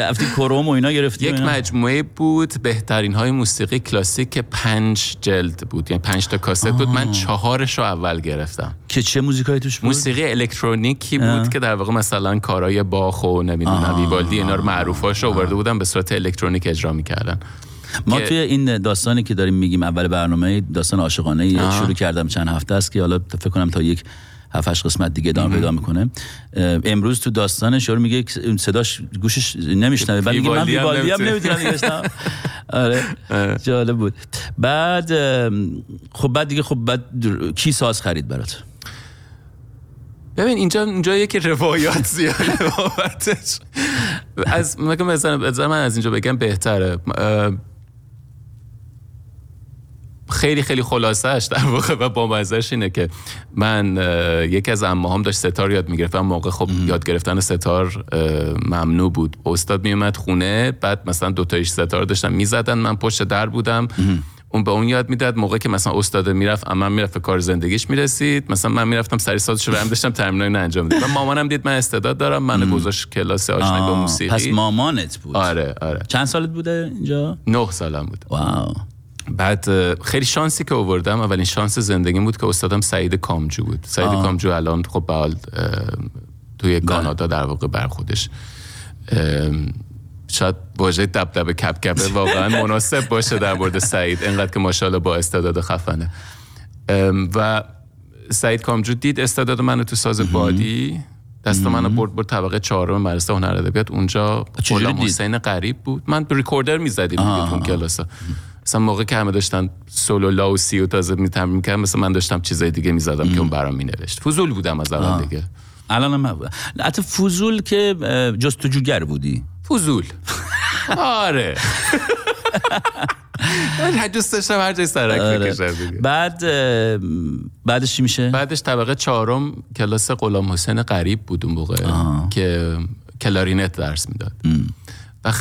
کروم و اینا گرفتی یک اینا؟ مجموعه بود بهترین های موسیقی کلاسیک که پنج جلد بود یعنی پنج تا کاست بود من چهارش رو اول گرفتم که چه موزیکایی توش بود موسیقی الکترونیکی بود آه. که در واقع مثلا کارهای باخ و نمی‌دونم. ویوالدی اینا رو معروفاش رو آورده بودن به صورت الکترونیک اجرا می‌کردن ما توی این داستانی که داریم میگیم اول برنامه داستان عاشقانه. شروع کردم چند هفته است که حالا فکر کنم تا یک هفت هشت قسمت دیگه ادامه پیدا می‌کنه. امروز تو داستانش یارو میگه صداش گوشش نمیشنوه. بعد میگه من ویوالدی هم. نمی‌تونم. آره. جالب بود. بعد خب بعد دیگه خب بعد کی ساز خرید برات؟ ببین اینجا اینجا یکی روایات زیاده بابتش. از مثلا من از اینجا بگم بهتره. خیلی خیلی خلاصش در واقع و با اینه که من یکی از اماهام داشت ستار یاد می‌گرفت اون موقع خب یاد گرفتن ستار ممنوع بود. استاد میومد خونه بعد مثلا دو تایش ستار داشتن می‌زدن. من پشت در بودم. اون به اون یاد می‌داد. موقع که مثلا استاد می‌رفت اما می‌رفت به کار زندگیش می‌رسید. مثلا من می‌رفتم سری سازش رو داشتم ترمینال انجام می‌دادم. من مامانم دید من استعداد دارم. من گذاشت کلاس آشنایی با آه، موسیقی. پس مامانت بود. آره آره. چند سالت بوده اینجا؟ نه سالم بود. واو. بعد خیلی شانسی که آوردم اولین شانس زندگیم بود که استادم سعید کامجو بود. سعید آه. کامجو الان خب به توی کانادا در واقع بر خودش. شاید واژه دبدبه کپکپه واقعا مناسب باشه در مورد سعید. اینقدر که ماشاءالله با استعداد خفنه. و سعید کامجو دید استعداد منو تو ساز بادی. دست منو برد برد طبقه چهارم مدرسه هنر ادبیات. اونجا غلام؟ حسین غریب بود. من ریکوردر می‌زدیم. تو اون کلاسا. مثلا موقع که همه داشتن سولو لا و سی و تازه میتمرین می‌کردم مثلا من داشتم چیزای دیگه می‌زدم که اون برام مینوشت. فضول بودم از اول دیگه. الان هم حتی فضول که جستجوگر بودی. فضول. آره. من دوست داشتم هر جای سرک آره. دیگه. بعد بعدش چی میشه؟ بعدش طبقه چهارم کلاس غلام حسین غریب بود اون موقع که کلارینت درس می‌داد. و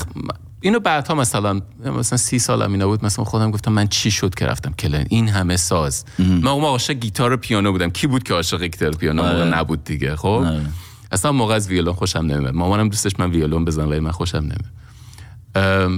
اینو بعدها مثلا مثلا سی سالم اینا بود مثلا خودم گفتم من چی شد که رفتم کلن؟ این همه ساز. من اون عاشق گیتار و پیانو بودم. کی بود که عاشق گیتار و پیانو؟ آره. نبود دیگه خب؟ آره. اصلا موقع از ویولون خوشم نمیاد. مامانم دوستش من ویولون بزنم ولی من خوشم نمیاد.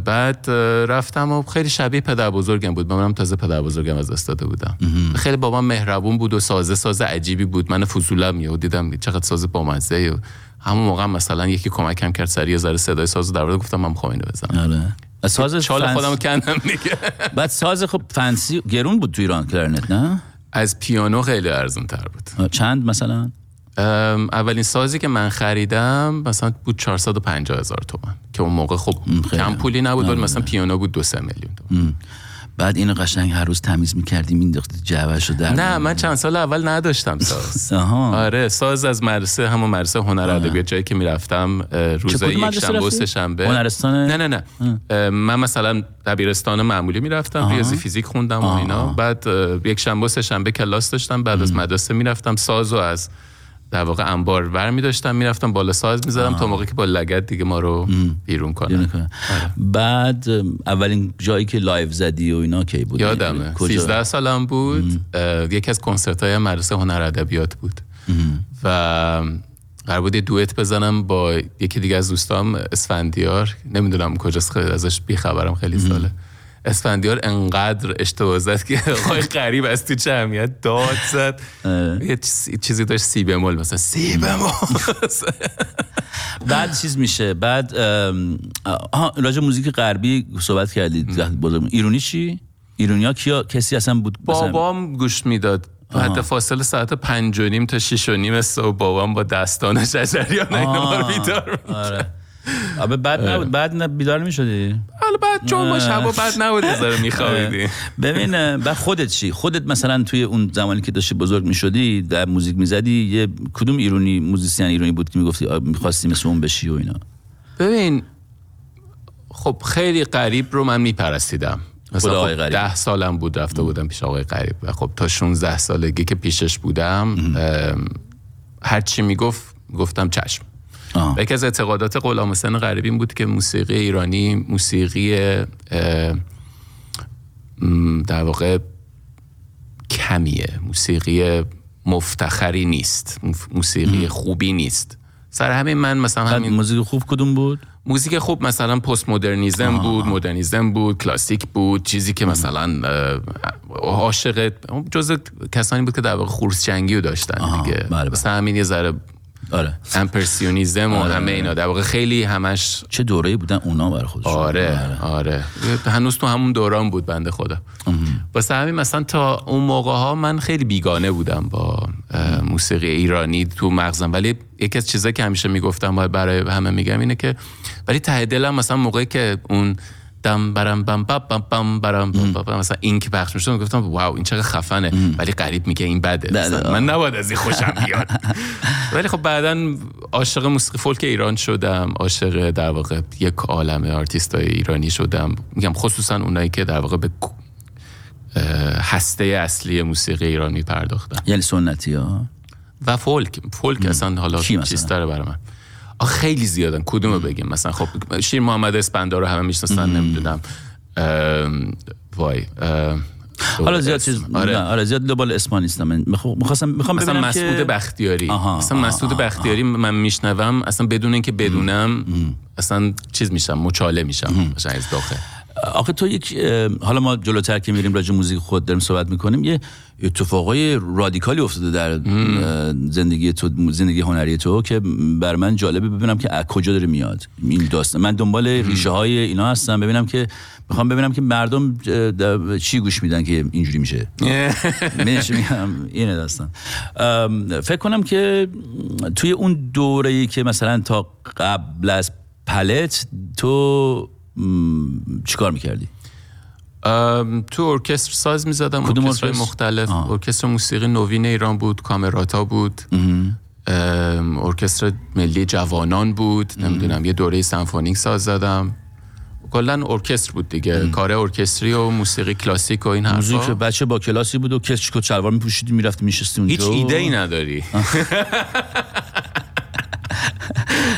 بعد رفتم و خیلی شبیه پدر بزرگم بود. مامانم تازه پدر بزرگم از دست داده بودم. خیلی بابام مهربون بود و سازه سازه عجیبی بود. من فضولم یهو دیدم چقدر ساز بامزه و همون موقع مثلا یکی کمکم کرد سری ذره صدای ساز در گفتم من می‌خوام اینو بزنم. آره. ساز چال فنس- خودم کندم دیگه. بعد ساز خب فنسی گرون بود تو ایران کلارنت نه؟ از پیانو خیلی ارزون تر بود چند مثلا؟ اولین سازی که من خریدم مثلا بود 450 هزار تومن که اون موقع خب. کم پولی نبود ولی مثلا پیانو بود دو سه میلیون تومن بعد اینو قشنگ هر روز تمیز می‌کردی مینداختی جعبهش رو در نه من چند سال اول نداشتم ساز. آره ساز از مدرسه همون مدرسه هنر ادبیات جایی که می‌رفتم روزای یک شنبه و؟ سه شنبه. هنرستان؟ نه نه نه. من مثلا دبیرستان معمولی می‌رفتم ریاضی فیزیک خوندم و اینا. بعد یک شنبه و سه شنبه کلاس داشتم بعد از مدرسه می‌رفتم ساز و از در واقع انبار ور می داشتم می‌رفتم بالا ساز می‌زدم تا موقعی که با لگد دیگه ما رو بیرون کنن. بیرون کنن. بعد اولین جایی که live زدی و اینا کی بود یادمه. کجا؟ 13 سالم بود. یکی از کنسرت های مدرسه هنر ادبیات بود. و قرار بود یه دوئت بزنم با یکی دیگه از دوستام اسفندیار. نمی‌دونم کجاست خیلی ازش بیخبرم خیلی ساله. اسفندیار انقدر اشتباه زد که آقای غریب از تو جمعیت داد زد. یه چیز- چیزی داشت سی بمول مثلا. سی بمول. بعد چیز میشه؟ بعد آها راجع موزیک غربی صحبت کردید. ایرونی چی؟ ایرونی ها کیا کسی اصلا بود بابام گوش می‌داد. حتی فاصله ساعت پنج و نیم تا شیش و نیم صبح بابام با دستان شجریان رو بیدار می‌کرد. آبه بعد نبود نه بیدار می‌شدی حالا بعد چون ما شبا بعد نبود یه ذره میخوابیدیم ببین بعد خودت چی؟ خودت مثلا توی اون زمانی که داشتی بزرگ می‌شدی در موزیک می‌زدی یه کدوم ایرونی موزیسین ایرانی بود که می‌گفتی می‌خواستی مثل اون بشی و اینا؟ ببین خب خیلی قریب رو من میپرستیدم. مثلا آقای خب. ده سالم بود رفته بودم پیش آقای قریب و خب تا 16 سالگی که پیشش بودم هر چی می‌گفت گفتم چشم. آه. و یکی از اعتقادات غلام حسین غریبی این بود که موسیقی ایرانی موسیقی در واقع کمیه. موسیقی مفتخری نیست. موسیقی خوبی نیست. سر همین من مثلا همین موزیک خوب کدوم بود؟ موزیک خوب مثلا پست مدرنیزم بود مدرنیزم بود کلاسیک بود چیزی که مثلا عاشق جز کسانی بود که در واقع خورس جنگی رو داشتن دیگه. بله، بله. مثلا همین یه ذره آره. امپرسیونیزم و آره، همه آره. اینا. در واقع خیلی همش چه دوره‌ای بودن اونا برای خودشون. آره آره. هنوز تو همون دوران بود بنده خدا. واسه همین مثلا تا اون موقع ها من خیلی بیگانه بودم با موسیقی ایرانی تو مغزم. ولی یکی از چیزایی که همیشه می‌گفتم برای همه میگم اینه که ولی ته دلم مثلا موقعی که اون دم برم بم بم بم بم برم بم بم مثلا این که پخش می‌شد گفتم wow این چقدر خفنه. ولی قریب میگه این بده. مثلا. من نباید از این خوشم بیاد. ولی خب بعدا عاشق موسیقی فولک ایران شدم. عاشق در واقع یک عالم آرتیست های ایرانی شدم. میگم خصوصا اونایی که در واقع به هسته اصلی موسیقی ایران میپرداختن. یعنی سنتی ها؟ و فولک. فولک اصلا حالا؟ چیز داره برای من. خیلی زیادن. کدومو بگیم؟ مثلا خب شیر محمد اسپندار رو همه می‌شناسن نمی‌دونم. ام، وای حالا زیاد. چیز آره. آره زیاد دنبال اسما نیستم. من می‌خواستم می‌خوام مثلا ببینم مسعود که بختیاری. آها، مثلا آها، مسعود آها، بختیاری من میشنوم. اصلا بدون اینکه بدونم اصلا چیز میشم مچاله میشم. مثلا از داخل. آخه تو یک حالا ما جلوتر که میریم راجع موزیک خود داریم صحبت می‌کنیم یه اتفاقای رادیکالی افتاده در زندگی تو زندگی هنری تو که بر من جالبه ببینم که از کجا داره میاد. این داستان. من دنبال ریشه های اینا هستم. ببینم که می‌خوام ببینم که مردم چی گوش میدن که اینجوری میشه. میگم؟ اینه داستان. فکر کنم که توی اون دوره ای که مثلا تا قبل از پالت تو چیکار می‌کردی؟ ام، تو ارکستر ساز می‌زدم کدوم ارکستر؟ مختلف. آه. ارکستر موسیقی نوین ایران بود کامراتا بود. ام، ارکستر ملی جوانان بود. نمی‌دونم یه دوره سمفونیک ساز زدم. کلا ارکستر بود دیگه. کار ارکستری و موسیقی کلاسیک و این حرفا. بچه با کلاسی بود و کش کت شلوار میپوشیدی می‌رفتی میشستی اونجا. هیچ ایده ای نداری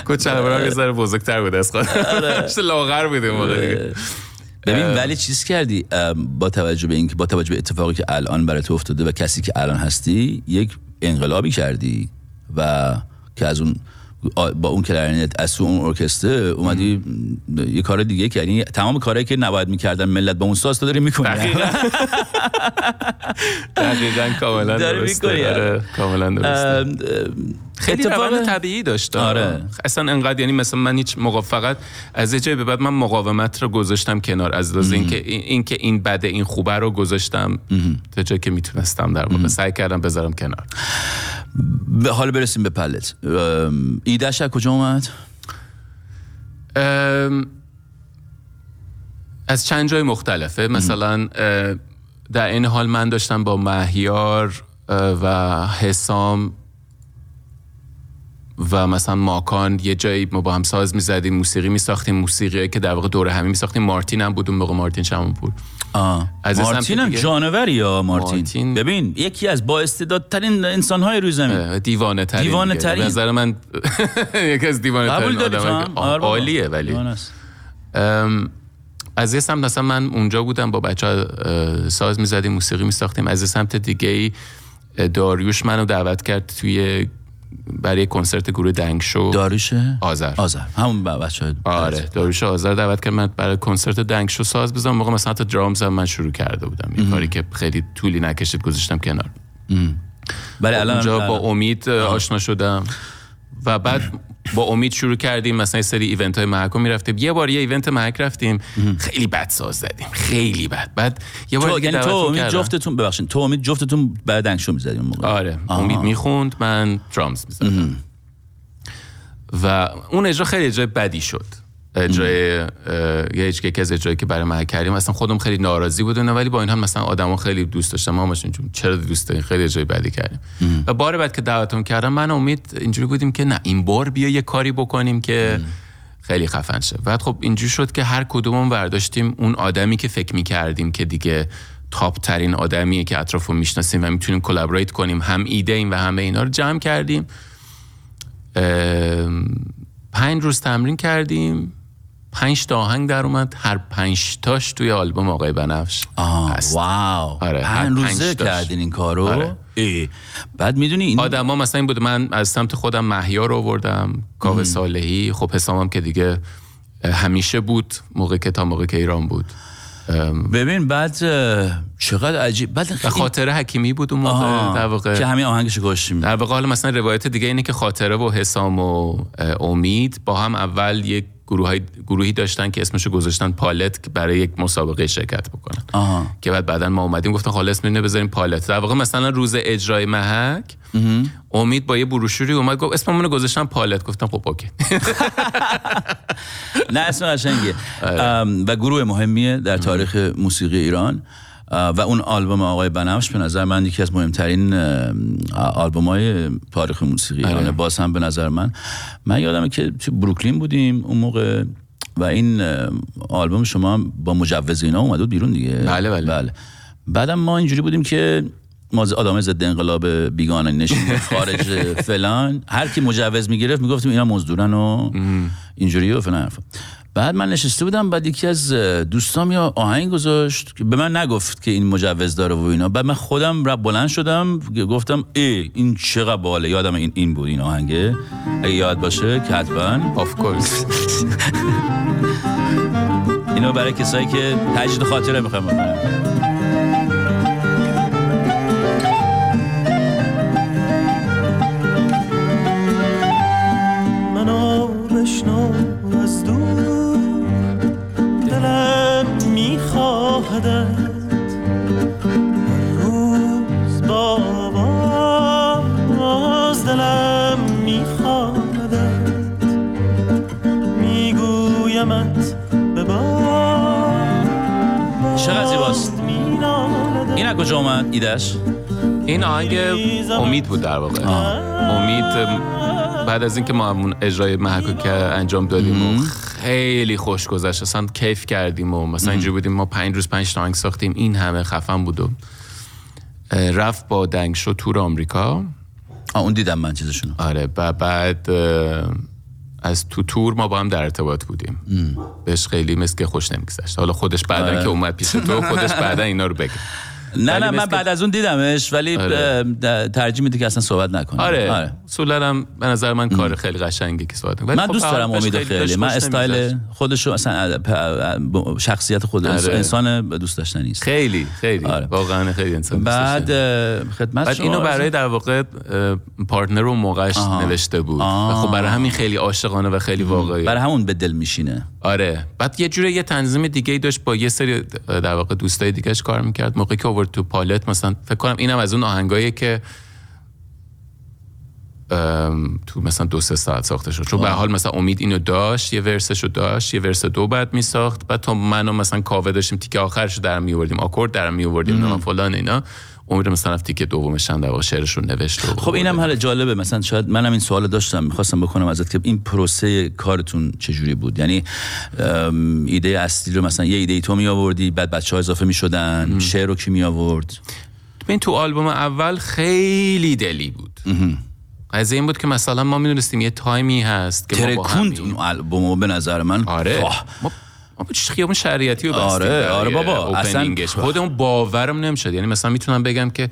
کچلوارم یه ذره بزرگتر بود از خودم. داشته لاغر بود اون موقع. دیگه ببین ولی چیز کردی با توجه به اینکه با توجه به اتفاقی که الان برای تو افتاده و کسی که الان هستی یک انقلابی کردی و که از اون با اون کلارنت از تو اون ارکستر اومدی یه کار دیگه کردی. تمام کارهایی که نباید می‌کردن ملت با اون ساز تو داری می‌کنی. دقیقاً. کاملا درسته. آره، کاملا درسته. خیلی اتفاق- روند طبیعی داشت. آره. اصلا انقدر یعنی مثلا من هیچ موقع فقط از یه جایی به بعد من مقاومت رو گذاشتم کنار از لحاظ اینکه این, که این بده این خوبه رو گذاشتم تا جایی که می‌تونستم در واقع سعی کردم بذارم کنار. به حال برسیم به پلت. ایدهش از کجا اومد؟ ام، از چند جای مختلفه. مثلا در این حال من داشتم با مهیار و حسام و مثلا ماکان یه جایی ما با هم ساز می‌زدیم موسیقی میساختیم موسیقی که در واقع دوره همی میساختیم مارتین هم بود اون موقع مارتین شمونپور آه. از مارتین هم. جانوری یا مارتین. مارتین. ببین یکی از با استعدادترین انسان های روی زمین دیوانه ترین دیوانه ترین. نظر من یکی از دیوانه ترین آدم. عالیه ولی از یه سمت مثلا من اونجا بودم با بچه ساز می‌زدیم موسیقی میساختیم از یه سمت دیگه ای داریوش منو دعوت کرد توی برای کنسرت گروه دنگ شو. داریوشه آذر. آذر. همون بچه آره داریوش. آذر دعوت کرد من برای کنسرت دنگ شو ساز بزنم. موقع مثلا حتی درامز هم من شروع کرده بودم. یه کاری که خیلی طولی نکشید گذاشتم کنار. ولی الان اونجا الان- با امید آشنا شدم. و بعد با امید شروع کردیم مثلا یه سری ایونت های محک می‌رفتیم. یه بار یه ایونت محک رفتیم خیلی بد ساز زدیم خیلی بد. بعد یه بار دیگه یعنی تو امید. جفتتون ببخشید تو امید جفتتون بعد دنگشو می‌زدیم موقع. آره. امید می‌خوند من درامز می‌زدم. و اون اجرا خیلی اجرای بدی شد. اجرای اه، یه یکی از اجرایی که برای محک کردیم اصلا خودم خیلی ناراضی بودن ولی با این حال مثلا آدما خیلی دوست داشتن. ما همشون چون چرا دوست دارین؟ خیلی اجرای بدی کردیم. و بار بعد که دعوتمون کردم من امید اینجوری بودیم که نه این بار بیا یه کاری بکنیم که خیلی خفن شه. بعد خب اینجوری شد که هر کدومون برداشتیم اون آدمی که فکر می‌کردیم که دیگه top ترین آدمیه که اطرافو می‌شناسیم و می‌تونیم collaborate کنیم هم ایده ایم و همه اینا رو جمع کردیم. پنج روز تمرین کردیم. پنج تا آهنگ در اومد. هر پنج تاش توی آلبوم آقای بنفش. آه هست. wow. آره، هر پنج روزه. کردین این کارو. آره. ای. بعد می‌دونی این آدما مثلا این بود من از سمت خودم مهیار رو آوردم کاوه صالحی. خب حسامم که دیگه همیشه بود موقع که تا موقع که ایران بود. ببین بعد چقدر عجیب. بعد خیلی- خاطره حکیمی بود اون موقع در واقع. که همین آهنگش گوشیم در واقع حالا مثلا روایت دیگه اینه که خاطره و حسام و امید با هم اول یک گروه گروهی داشتن که اسمشو گذاشتن پالت که برای یک مسابقه شرکت بکنن. آها. که بعد بعدا ما اومدیم گفتن حالا اسم اینو بذاریم پالت. در واقع مثلا روز اجرای محک امید با یه بروشوری اومد گفت اسممون گذاشتن پالت. گفتم خب اوکی. نه اسم قشنگیه. آره. و گروه مهمیه در تاریخ موسیقی ایران. و اون آلبوم آقای بنفش به نظر من یکی از مهمترین آلبوم های تاریخ موسیقی آره. باز هم به نظر من من یادمه که تو بروکلین بودیم اون موقع و این آلبوم شما با مجوز اینا اومد بود بیرون دیگه بله، بله. بله بعدم ما اینجوری بودیم که ما آدم ضد انقلاب بیگانه نشین خارج فلان هر کی مجوز می‌گرفت می‌گفتیم اینا مزدورن و اینجوری و فلان. بعد من نشسته بودم بعد یکی از دوستام یا آهنگ گذاشت که به من نگفت که این مجوز داره و اینا. بعد من خودم رب بلند شدم گفتم ای این چقدر باله. یادم این این بود این آهنگه. اگه یاد باشه که حتما آف کورس اینو برای کسایی که تجدید خاطره می‌خوام بکنم منو بشنو میخواهدت هر روز با آواز دلم میخواهدت میگویمت به چقدر زیباست؟ این از کجا اومد؟ ایدش این آهنگ امید بود در واقع. امید ام، بعد از اینکه ما همون اجرای محکو که انجام دادیم و خیلی خوش گذشت. اصلا کیف کردیم و مثلا اینجوری بودیم. ما پنج روز پنج تا آهنگ ساختیم. این همه خفن بود و رفت با دنگ شد تور آمریکا. آه اون دیدم من چیزشونو. آره و بعد از تو تور ما با هم در ارتباط بودیم. بهش خیلی مثل که خوش نمیگذشت. حالا خودش بعدا آره. که اومد پیش تو خودش بعدا اینا رو بگه. نه نه من بعد از اون دیدمش ولی آره. ترجیح میده که اصلا صحبت نکنه آره, اصولا هم به نظر من کار خیلی قشنگی که صحبت من خب دوست دارم امید خیلی خیلی. من استایل. خودشو اصلا شخصیت خود آره. انسان دوست داشتنی است خیلی خیلی. آره. واقعا خیلی انسان دوست بعد خدمت بعد اینو برای در واقع پارتنر و موقعش. نوشته بود. و خب برای همین خیلی عاشقانه و خیلی واقعی برای همون به دل میشینه. آره. بعد یه جوری یه تنظیم دیگه ای داشت با یه سری در واقع دوستای دیگهش کار می‌کرد. موقعی که آورد تو پالت مثلا فکر کنم اینم از اون آهنگایی که ام، تو مثلا دو سه ساعت ساخته شد. چون به حال مثلا امید اینو داشت یه ورسشو داشت یه ورس دو بعد میساخت. بعد تا منو مثلا کاوه داشتیم تیکه آخرشو در می آوردیم آکورد در می آوردیم نه فلان اینا. امید مثلا رفت تیکه دومش هم در شعرش رو نوشت و خب اینم حالا جالبه. مثلا شاید منم این سوال داشتم می‌خواستم بکنم ازت که این پروسه کارتون چجوری بود. یعنی ام، ایده اصلی رو مثلا یه ایده ای تو می آوردی بعد بچه ها اضافه می شدن شعر رو کی می آورد این تو آلبوم اول خیلی دلی بود. از این بود که مثلا ما می‌دونستیم یه تایمی هست که ترکوند اون آلبوم به نظر من آره. ما ما خیابون شریعتی رو بستیم؟ آره، آره بابا. اصلا-. خودمون باورم نمی‌شد. یعنی مثلا می‌تونم بگم که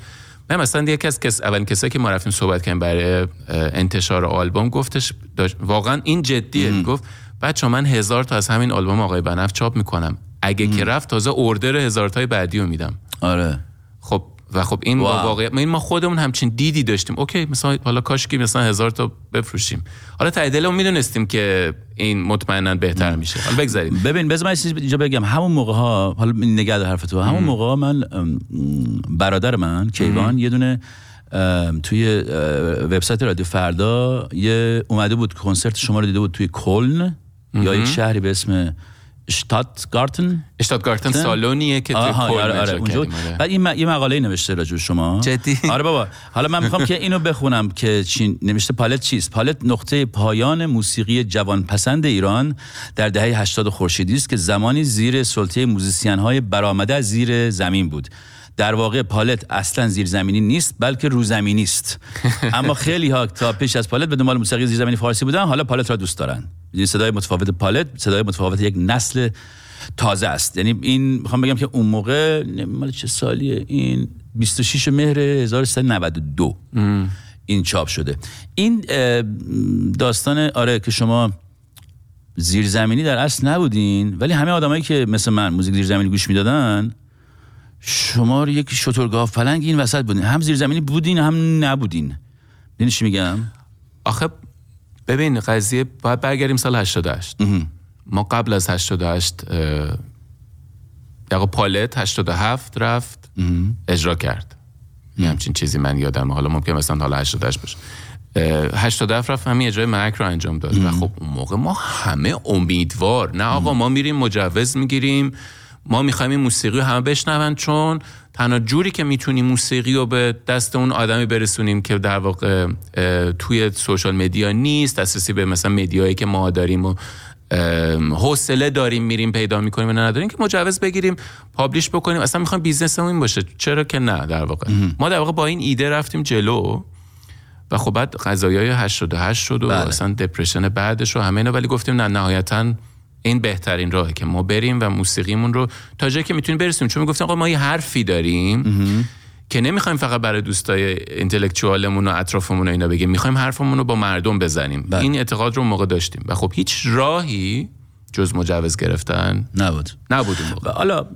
من مثلا یکی از کس اولین کسایی که ما رفتیم صحبت کردیم برای انتشار آلبوم گفتش داشت واقعا این جدیه. گفت بچه من هزار تا از همین آلبوم آقای بنف چاپ می‌کنم. اگه که رفت تازه اوردر هزار تای بعدی رو میدم. آره. خب و خب این با واو. واقعیت این ما خودمون همچین دیدی داشتیم. اوکی مثلا حالا کاش که مثلا هزار تا بفروشیم. حالا ته دلمون می‌دونستیم که این مطمئنا بهتر میشه. حالا بگذاریم. ببین بذار من یه چیزی اینجا بگم. همون موقع ها حالا نگه دار حرف تو. همون موقع ها من برادر من کیوان یه دونه توی وبسایت رادیو فردا یه اومده بود کنسرت شما رو دیده بود توی کلن یا یک شهری به اسم شتاتگارتن اشتادگارتن سالونیه که آها آره آره اونجا. بعد این م- یه مقاله نوشته راجع شما. جدی؟ آره بابا. حالا من می‌خوام که اینو بخونم که چی نوشته پالت چیست؟ پالت نقطه پایان موسیقی جوان پسند ایران در دهه 80 خورشیدی است که زمانی زیر سلطه موزیسین های برآمده از زیر زمین بود. در واقع پالت اصلا زیرزمینی نیست بلکه روزمینی است. اما خیلی ها تا پیش از پالت به دنبال موسیقی زیرزمینی فارسی بودن حالا پالت را دوست دارن. این صدای متفاوت پالت صدای متفاوت یک نسل تازه است. یعنی این می‌خوام بگم که اون موقع مال چه سالیه؟ این 26 مهر 1392 این چاپ شده. این داستان آره که شما زیرزمینی در اصل نبودین ولی همه آدمایی که مثل من موزیک زیرزمینی گوش می‌دادن شما یک شترگاه پلنگ این وسط بودین. هم زیرزمینی بودین هم نبودین. چی میگم؟ آخه ببین قضیه باید برگردیم سال 88 ما قبل از 88 اه، یقا پالت 87 رفت اجرا کرد. یه همچین چیزی من یادم حالا ممکن مثلا حالا 88 باشه. اه، 87 رفت همین اجرای مرک رو انجام داد. و خب اون موقع ما همه امیدوار. نه آقا ما میریم مجوز می‌گیریم. ما می‌خوایم این موسیقی رو همه بشنون چون تنها جوری که می‌تونیم موسیقی رو به دست اون آدمی برسونیم که در واقع توی social media نیست دسترسی به مثلا media یی که ما داریم و حوصله داریم میریم پیدا می‌کنیم و نه نداریم که مجوز بگیریم publish بکنیم. اصلا می‌خوایم business مون این باشه. چرا که نه در واقع. ما در واقع با این ایده رفتیم جلو و خب بعد قضایای 88 شد و بله. اصلا depression بعدش و همه اینا. ولی گفتیم نه نهایتا این بهترین راهه که ما بریم و موسیقیمون رو تا جایی که می‌تونیم برسیم. چون می‌گفتیم آقا ما یه حرفی داریم که نمی‌خوایم فقط برای دوستای اینتלקچوالمون و اطرافمون و اینا بگیم. می‌خوایم حرفمون رو با مردم بزنیم. بله. این اعتقاد رو موقع داشتیم. و خب هیچ راهی جز مجوز گرفتن نبود. نبود اون موقع. حالا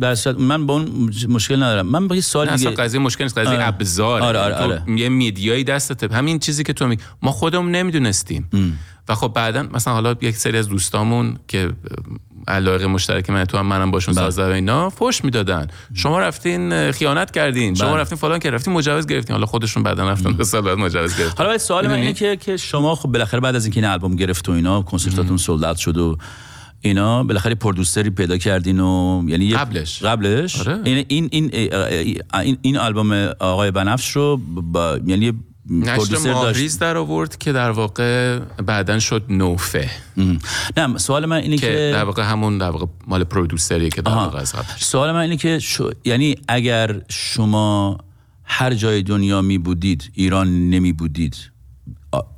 در من با اون مشکل ندارم. من با یه سوال دیگه قضیه مشکل نیست. قضیه آره. ابزار آره، آره، آره. یه میدیایی دستته. همین چیزی که تو می ما خودمون نمی‌دونستیم. و خب بعدا مثلا حالا یک سری از دوستامون که علاقه مشترک من تو هم منم باشون بله. ساز و اینا فوش می‌دادن شما رفتین خیانت کردین شما بله. رفتین فلان که رفتین مجوز گرفتین حالا خودشون بعدا رفتن سال بعد مجوز گرفتن حالا سوال من؟ اینه که که شما خب بالاخره بعد از اینکه این آلبوم گرفت و اینا کنسرتاتون سولد شد و اینا بالاخره پرودوسری پیدا کردین و یعنی قبلش. قبلش آره. این این این این, آلبوم آقای بنفش رو با یعنی نشر ماهریز در آورد که در واقع بعدا شد نوفه ام. نه سوال من اینه که که در واقع همون در واقع مال پرودوسریه که در. واقع از سوال من اینه که شو- یعنی اگر شما هر جای دنیا می بودید ایران نمی بودید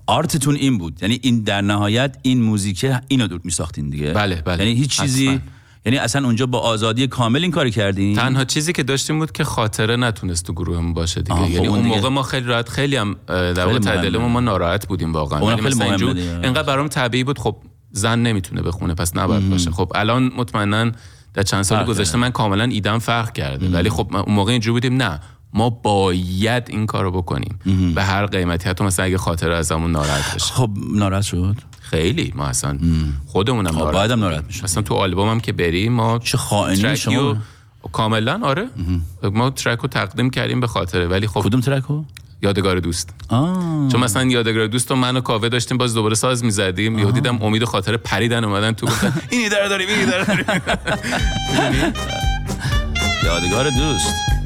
آرتتون این بود یعنی این در نهایت این موزیکه اینو دور می ساختین دیگه بله، بله. یعنی هیچ چیزی حتما. یعنی اصلا اونجا با آزادی کامل این کار کردین؟ تنها چیزی که داشتیم بود که خاطره نتونست تو گروهمون باشه دیگه. خب یعنی اون اون دیگه- موقع ما خیلی راحت خیلی هم در واقع. تعدیلمون ما ناراحت بودیم واقعا. اون ولی خیلی مثلا اینجور دیگه. انقدر برام طبیعی بود خب زن نمی‌تونه بخونه پس نباید باشه. خب الان مطمئنا در چند سال فرق گذشته من کاملا ایدم فرق کرده. ولی خب اون موقع اینجوری بودیم نه. ما باید این کارو بکنیم. به هر قیمتی. حتی مثلا اگه خاطره ازمون ناراحت بشه. خب ناراحت شد؟ خیلی ما اصلا خودمونم ناراحت. ناراحت می‌شد. مثلا تو آلبومم که بریم ما چه خائنی شما؟ کاملا آره. ما ترک رو تقدیم کردیم به خاطره ولی خب کدوم ترکو؟ یادگار دوست. آه. چون مثلا یادگار دوست و من و کاوه داشتیم باز دوباره ساز می‌زدیم. یهو دیدم امید خاطره پریدن اومدن تو گفتن این ایده رو داریم این ایده رو داریم. یادگار دوست.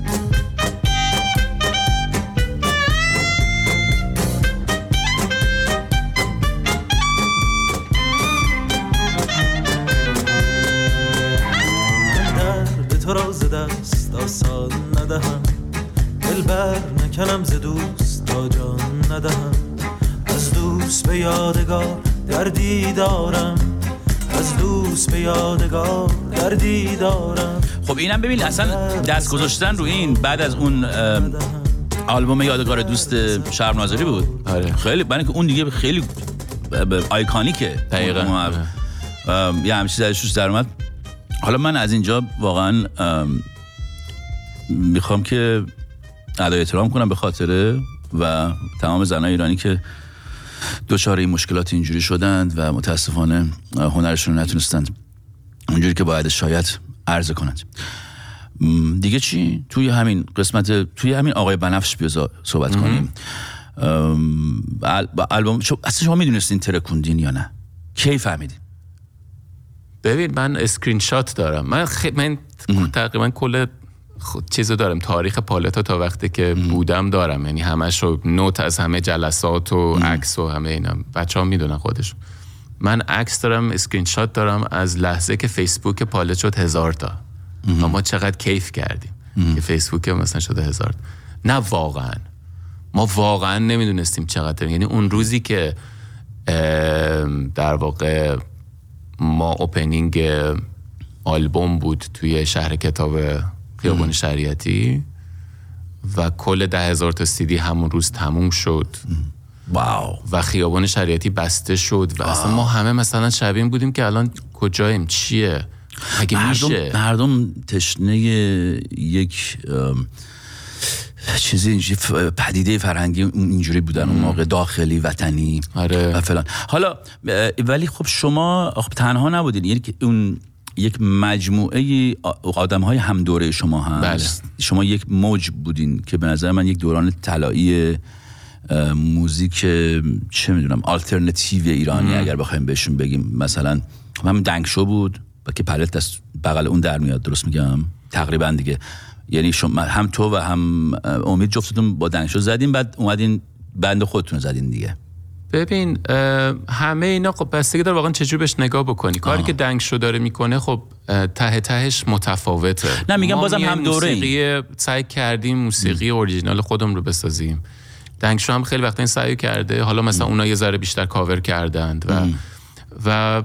ز دست آسان ندهم. دل بر نکنم ز دوست تا جان ندهم. از دوست به یادگار دردی دارم. از دوست به یادگار دردی دارم. خب اینم ببین اصلا دست گذاشتن رو این بعد از اون آلبوم یادگار دوست شرم ناظری بود؟ آره. خیلی برای اینکه اون دیگه خیلی آیکانیکه. دقیقاً. ام، یه همچین ازش در اومد. حالا من از اینجا واقعا ام، می‌خوام که ادای احترام کنم به خاطره و تمام زنای ایرانی که دچار این مشکلات اینجوری شدند و متاسفانه هنرشون رو نتونستند اونجوری که باید شاید عرضه کنند. دیگه چی؟ توی همین قسمت توی همین آقای بنفش بیا صحبت کنیم. البوم اصلا شما می‌دونستین ترکوندین یا نه؟ کی فهمیدین؟ ببین من اسکرین شات دارم. من, خ... من تقریبا کل خود چیزو دارم. تاریخ پالت تا تا وقتی که بودم دارم. یعنی همش رو note از همه جلسات و عکس و همه اینا. بچه ها می‌دونن خودشون. من عکس دارم اسکرین شات دارم. از لحظه‌ای که فیسبوک پالت شد هزار تا. و ما چقدر کیف کردیم که فیسبوک مثلا شده هزار تا. نه واقعا. ما واقعا نمی‌دونستیم چقدر یعنی اون روزی که ام، در واقع ما اوپنینگ آلبوم بود توی شهر کتاب خیابان شریعتی و کل ده هزار تا سیدی همون روز تموم شد. واو. و خیابان شریعتی بسته شد و اصلا ما همه مثلا این بودیم که الان کجاییم چیه؟ مگه میشه؟ مردم, مردم تشنه یک چیزی اینجوری پدیده فرهنگی اینجوری بودن اون موقع داخلی وطنی آره. و فلان. حالا ولی خب شما خب تنها نبودین. یعنی که اون یک مجموعه آدم های هم دوره شما هست. شما یک موج بودین که به نظر من یک دوران طلایی موزیک چه می‌دونم آلترنتیو ایرانی اگر بخوایم بهشون بگیم. مثلا همین دنگشو بود و که پلت از بغل اون در میاد درست میگم؟ تقریبا دیگه. یعنی شما هم تو و هم امید جفتتون با دنگشو زدین بعد اومدین بند خودتون زدین دیگه. ببین همه اینا خب بستگی داره واقعا چجور بهش نگاه بکنی. کاری که دنگ شو داره می‌کنه خب ته تهش متفاوته. نه، میگم بازم هم دوره موسیقی سعی کردیم موسیقی اوریجینال خودم رو بسازیم. دنگ شو هم خیلی وقتا این سعی کرده حالا مثلا اونا یه ذره بیشتر کاور کردند و و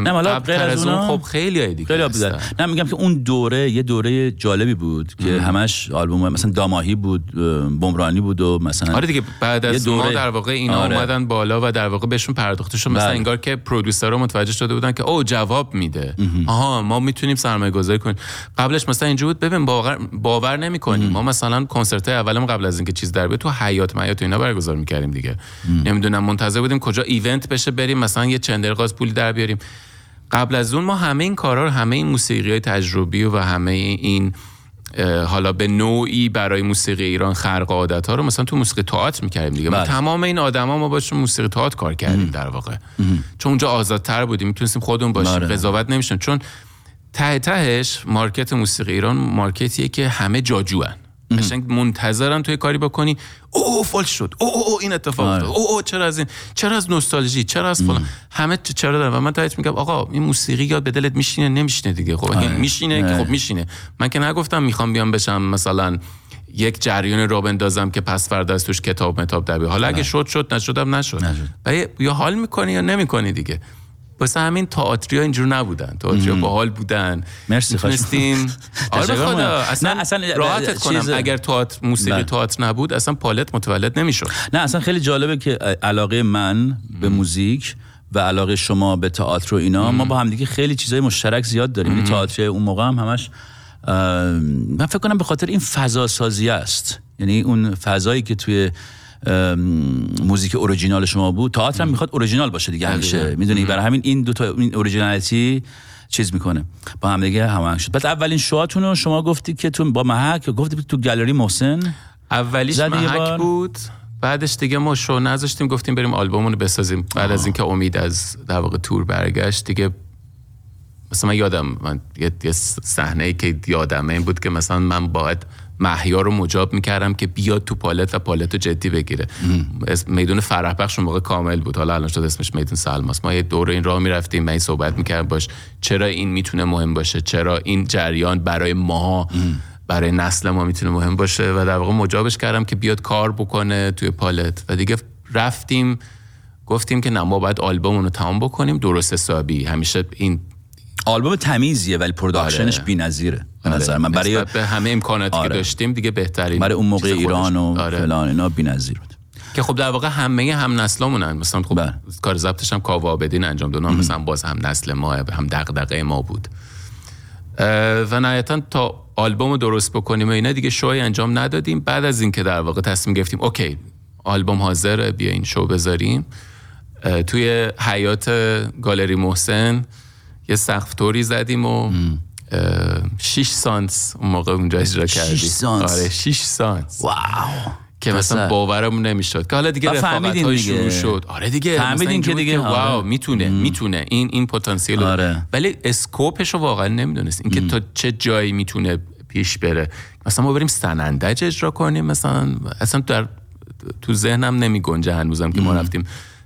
نه حالا غیر از اون خب خیلی های دیگه خیلی بودن. نه میگم که اون دوره یه دوره جالبی بود که همش آلبوم مثلا داماهی بود بمرانی بود و مثلا آره دیگه بعد از ما دوره- در واقع اینا آره. اومدن بالا و در واقع بهشون پرداخته شد مثلا بله. انگار که پرودوسرها متوجه شده بودن که او جواب میده. آها ما می‌تونیم سرمایه گذاری کنیم. قبلش مثلا اینجوری بود ببین باور باور نمی‌کنیم. ما مثلا کنسرت اولم قبل از اینکه چیز در بیاد تو حیات میات اینا برگزار می‌کردیم دیگه. نمی‌دونم منتظر بودیم کجا ایونت بشه بریم مثلا یه چندرغاز پولی در بیاریم. قبل از اون ما همه این کارا رو همه این موسیقی های تجربی و همه این حالا به نوعی برای موسیقی ایران خرق عادت ها رو مثلا تو موسیقی تئاتر می‌کردیم دیگه. ما بله. تمام این آدما ما باشون موسیقی تئاتر کار کردیم در واقع. چون اونجا آزادتر بودیم می‌تونستیم خودمون باشیم. آره. قضاوت نمیشیم چون ته تهش مارکت موسیقی ایران مارکتیه که همه جاجوان. قشنگ منتظرن توی کاری بکنی. او او فال شد. او او, او این اتفاق آره. افتاد. او او چرا از این؟ چرا از نوستالژی؟ چرا از فلان؟ همه چرا دارن؟ و من تایید میگم آقا این موسیقی یاد به دلت میشینه نمیشینه دیگه. خب آره. میشینه که آره. خب میشینه. من که نگفتم می‌خوام بیام بشم مثلا یک جریان را بندازم که پس فردا از توش کتاب متاب در بیاد. حالا اگه شد شد نشدم نشد. نشد. یا حال می‌کنی یا نمی‌کنی دیگه. واسه همین تئاتریا اینجور نبودن. تئاتریا باحال بودن. مرسی، می‌تونستیم. آره خدا. اصلا, نه، اصلا راحتت کنم. چیز- اگر تئاتر موسیقی بله. تئاتر نبود اصلا پالت متولد نمی‌شد. نه اصلا خیلی جالبه که علاقه من به موزیک و علاقه شما به تئاتر و اینا ما با همدیگه خیلی چیزای مشترک زیاد داریم. یعنی تئاتر اون موقع هم همش من فکر کنم به خاطر این فضا سازی است. یعنی اون فضایی که توی موزیک اوریجینال شما بود. تئاتر هم می‌خواد اوریجینال باشه دیگه همیشه. می‌دونی؟ برای همین این دو تا این originality چیز می‌کنه. با هم دیگه هماهنگ شد. بعد اولین شوهاتون رو شما گفتی که تو با محک گفتی تو گالری محسن. اولیش؟ محک بود. بعدش دیگه ما شو نذاشتیم گفتیم بریم آلبومونو رو بسازیم. بعد از اینکه امید از در واقع تور برگشت دیگه مثلا من یادم من یه, یه صحنه ای که یادمه این بود که مثلا من باید محیا رو مجاب می‌کردم که بیاد تو پالت و پالت رو جدی بگیره. میدون فرح بخش اون موقع کامل بود. حالا الان شد اسمش میدون سلماس. ما یه دوره این راه می‌رفتیم من این صحبت می‌کردم باش چرا این می‌تونه مهم باشه؟ چرا این جریان برای ما برای نسل ما می‌تونه مهم باشه؟ و در واقع مجابش کردم که بیاد کار بکنه توی پالت. و دیگه رفتیم گفتیم که نه ما باید آلبومونو تمام بکنیم. درست حسابی. همیشه این آلبوم تمیزیه ولی production ش آره. بی‌نظیره به نظر من برای به همه امکاناتی آره. که داشتیم دیگه بهترین برای اون موقع ایران و. آره. فلان اینا بی‌نظیر بود که خب در واقع همه هم نسلامونن مثلا خب بله. کار ضبطش هم کاوه آبدین انجام داد اونم مثلا باز هم نسل ما هم دغدغه ما بود و نهایتا تا آلبوم رو درست بکنیم و اینا دیگه شوی انجام ندادیم بعد از اینکه در واقع تصمیم گرفتیم okay آلبوم حاضره بیا این شو بذاریم توی حیات گالری محسن یه سقف توری زدیم و اه، شیش سانس اون موقع اونجا اجرا کردیم. سانس. آره شیش سانس. واو. که مثلا. باورمون نمی‌شد. که حالا دیگه رفاقت های دیگه. شروع شد. آره دیگه فهمیدین که دیگه، بود آره. واو می‌تونه می‌تونه. این این پتانسیل آره. ولی اسکوپش رو واقعا نمی‌دونست. اینکه تا چه جایی می‌تونه پیش بره. مثلا ما بریم سنندج اجرا کنیم مثلا اصلا در تو ذهنم نمی گنجه هنوزم که ما رفتیم.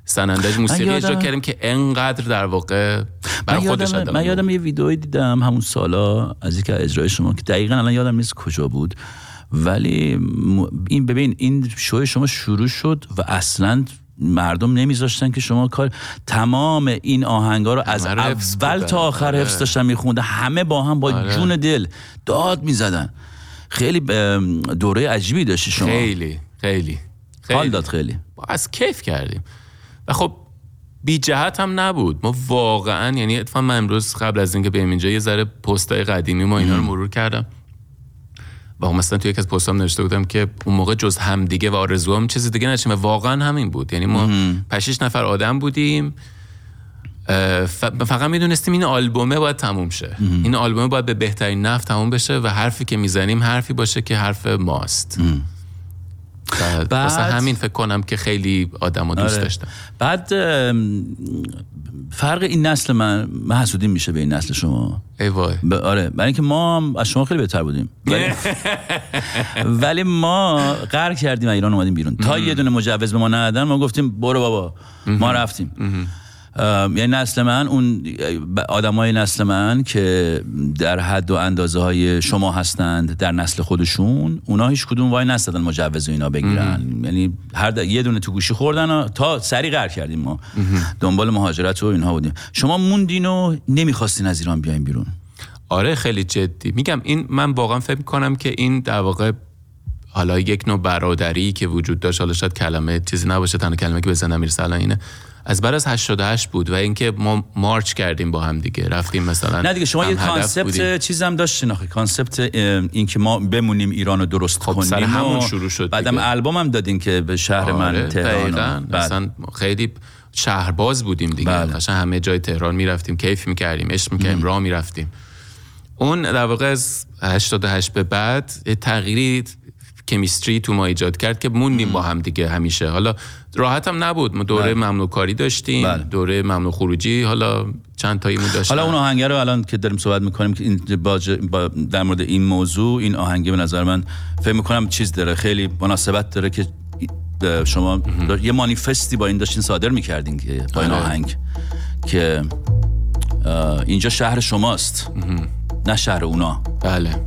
سنندج موسیقی یادم- اجرا کردیم که انقدر در واقع بر من خودش یادم من یادم یه ویدئویی دیدم همون سالا از یک اجرای شما که دقیقا الان یادم نیست کجا بود ولی این ببین این شو شما شروع شد و اصلا مردم نمیذاشتن که شما کار تمام این آهنگا رو از اول. تا آخر آره. حفظ داشتن میخونده همه با هم با آره. جون دل داد می‌زدن خیلی دوره عجیبی داشتی شما خیلی خیلی حال خیلی. داد خیلی از کیف کردیم و خب بی جهت هم نبود. ما واقعا یعنی اتفاقا من امروز قبل از اینکه بریم اینجا یه ذره پستای قدیمی ما اینا رو مرور کردم. و مثلا توی یکی از پستام نوشته بودم که اون موقع جز همدیگه و آرزوام چیزی دیگه نشیم و واقعا همین بود. یعنی ما پشیش نفر آدم بودیم. فقط می‌دونستیم این آلبومه باید تموم شه. این آلبومه باید به بهترین نفت تموم بشه و حرفی که می‌زنیم حرفی باشه که حرف ماست. بعد- واسه همین فکر کنم که خیلی آدم دوست آره. داشتم. بعد فرق این نسل من حسودیم میشه به این نسل شما؟ ای وای. ب- آره. برای اینکه ما هم از شما خیلی بهتر بودیم. ولی, ولی ما قرار کردیم و ایران اومدیم بیرون. تا یه دونه مجوز به ما ندادن ما گفتیم برو بابا. ما رفتیم. یعنی نسل من اون آدم های نسل من که در حد و اندازه های شما هستند در نسل خودشون اونا هیچ کدوم وای نستدن مجوز و اینا بگیرن. یعنی هر د- یه دونه تو گوشی خوردن و تا سری قرار کردیم ما. دنبال مهاجرت و اینها بودیم. شما موندین و نمی‌خواستین از ایران بیاین بیرون. آره خیلی جدی. میگم این من واقعا فکر کنم که این در واقع حالا یک نوع برادری که وجود داشت حالا شاید کلمه چیزی نباشه تنها کلمه که به ذهنم می‌رسه الان اینه. از بعد از 88 بود و اینکه ما march کردیم با هم دیگه رفتیم مثلا نه دیگه شما یه concept. چیزم داشتین آخه concept این که ما بمونیم ایران رو درست خب، کنیم سر همون شروع شد بعدم دیگه. البوم هم دادین که به شهر من آره، تهران دقیقاً. بعد- اصلا خیلی شهرباز بودیم دیگه بله. قشنگ همه جای تهران می‌رفتیم کیف می‌کردیم عشق می‌کردیم راه می‌رفتیم اون در واقع از 88 به بعد یه تغییری کمیستری تو ما ایجاد کرد که موندیم با هم دیگه همیشه. حالا راحت هم نبود. ما دوره بله. ممنوع کاری داشتیم بله. دوره ممنوع خروجی حالا چند تاییمون داشتیم حالا اون آهنگ رو الان که داریم صحبت می‌کنیم که این با ج- با در مورد این موضوع این آهنگ به نظر من فکر می‌کنم چیز داره خیلی مناسبت داره که شما دا- یه مانیفستی با این داشتین صادر می‌کردین که با این آره. آهنگ که اینجا شهر شماست. نه شهر اونا. بله.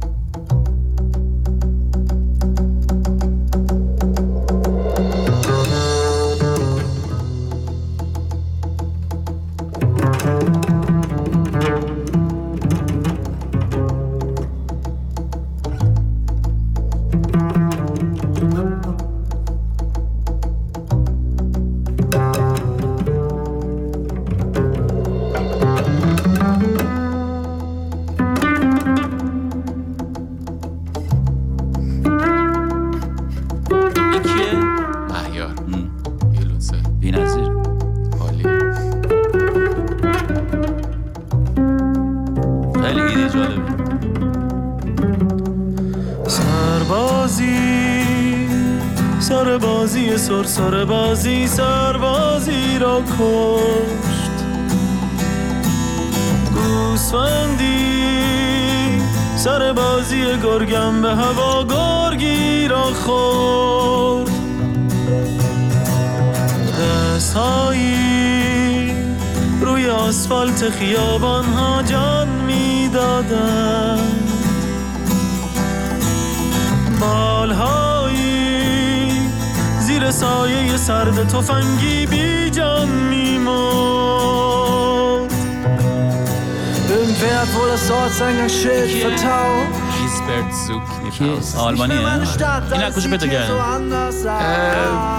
کجا پیدا کردن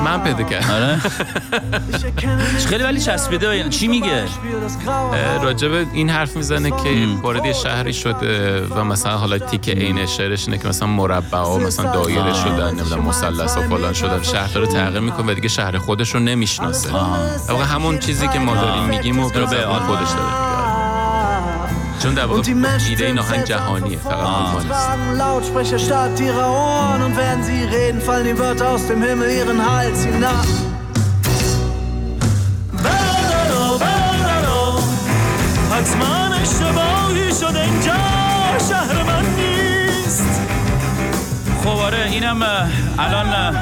من پیدا کردم آره خیلی ولی چسبیده یعنی چی میگه راجب این حرف می‌زنه که وارد یه شهری شده و مثلا حالا تیک عین شعرش اینه که مثلا مربع و مثلا دایره شدن نمی‌دونم مثلث و فلان شدن شهر داره تغییر می‌کنه و دیگه شهر خودش رو نمی‌شناسه در واقع همون چیزی که ما داریم میگیم و به زبان خودش داره چون در واقع ایده این آهنگ جهانیه فقط آلمان Tragen Lautsprecher statt ihrer Ohren. Und während sie reden, fallen die Wörter aus dem Himmel ihren Hals hinab. برادرا برادرا حتما اشتباهی شده اینجا شهر من نیست خب آره اینم الان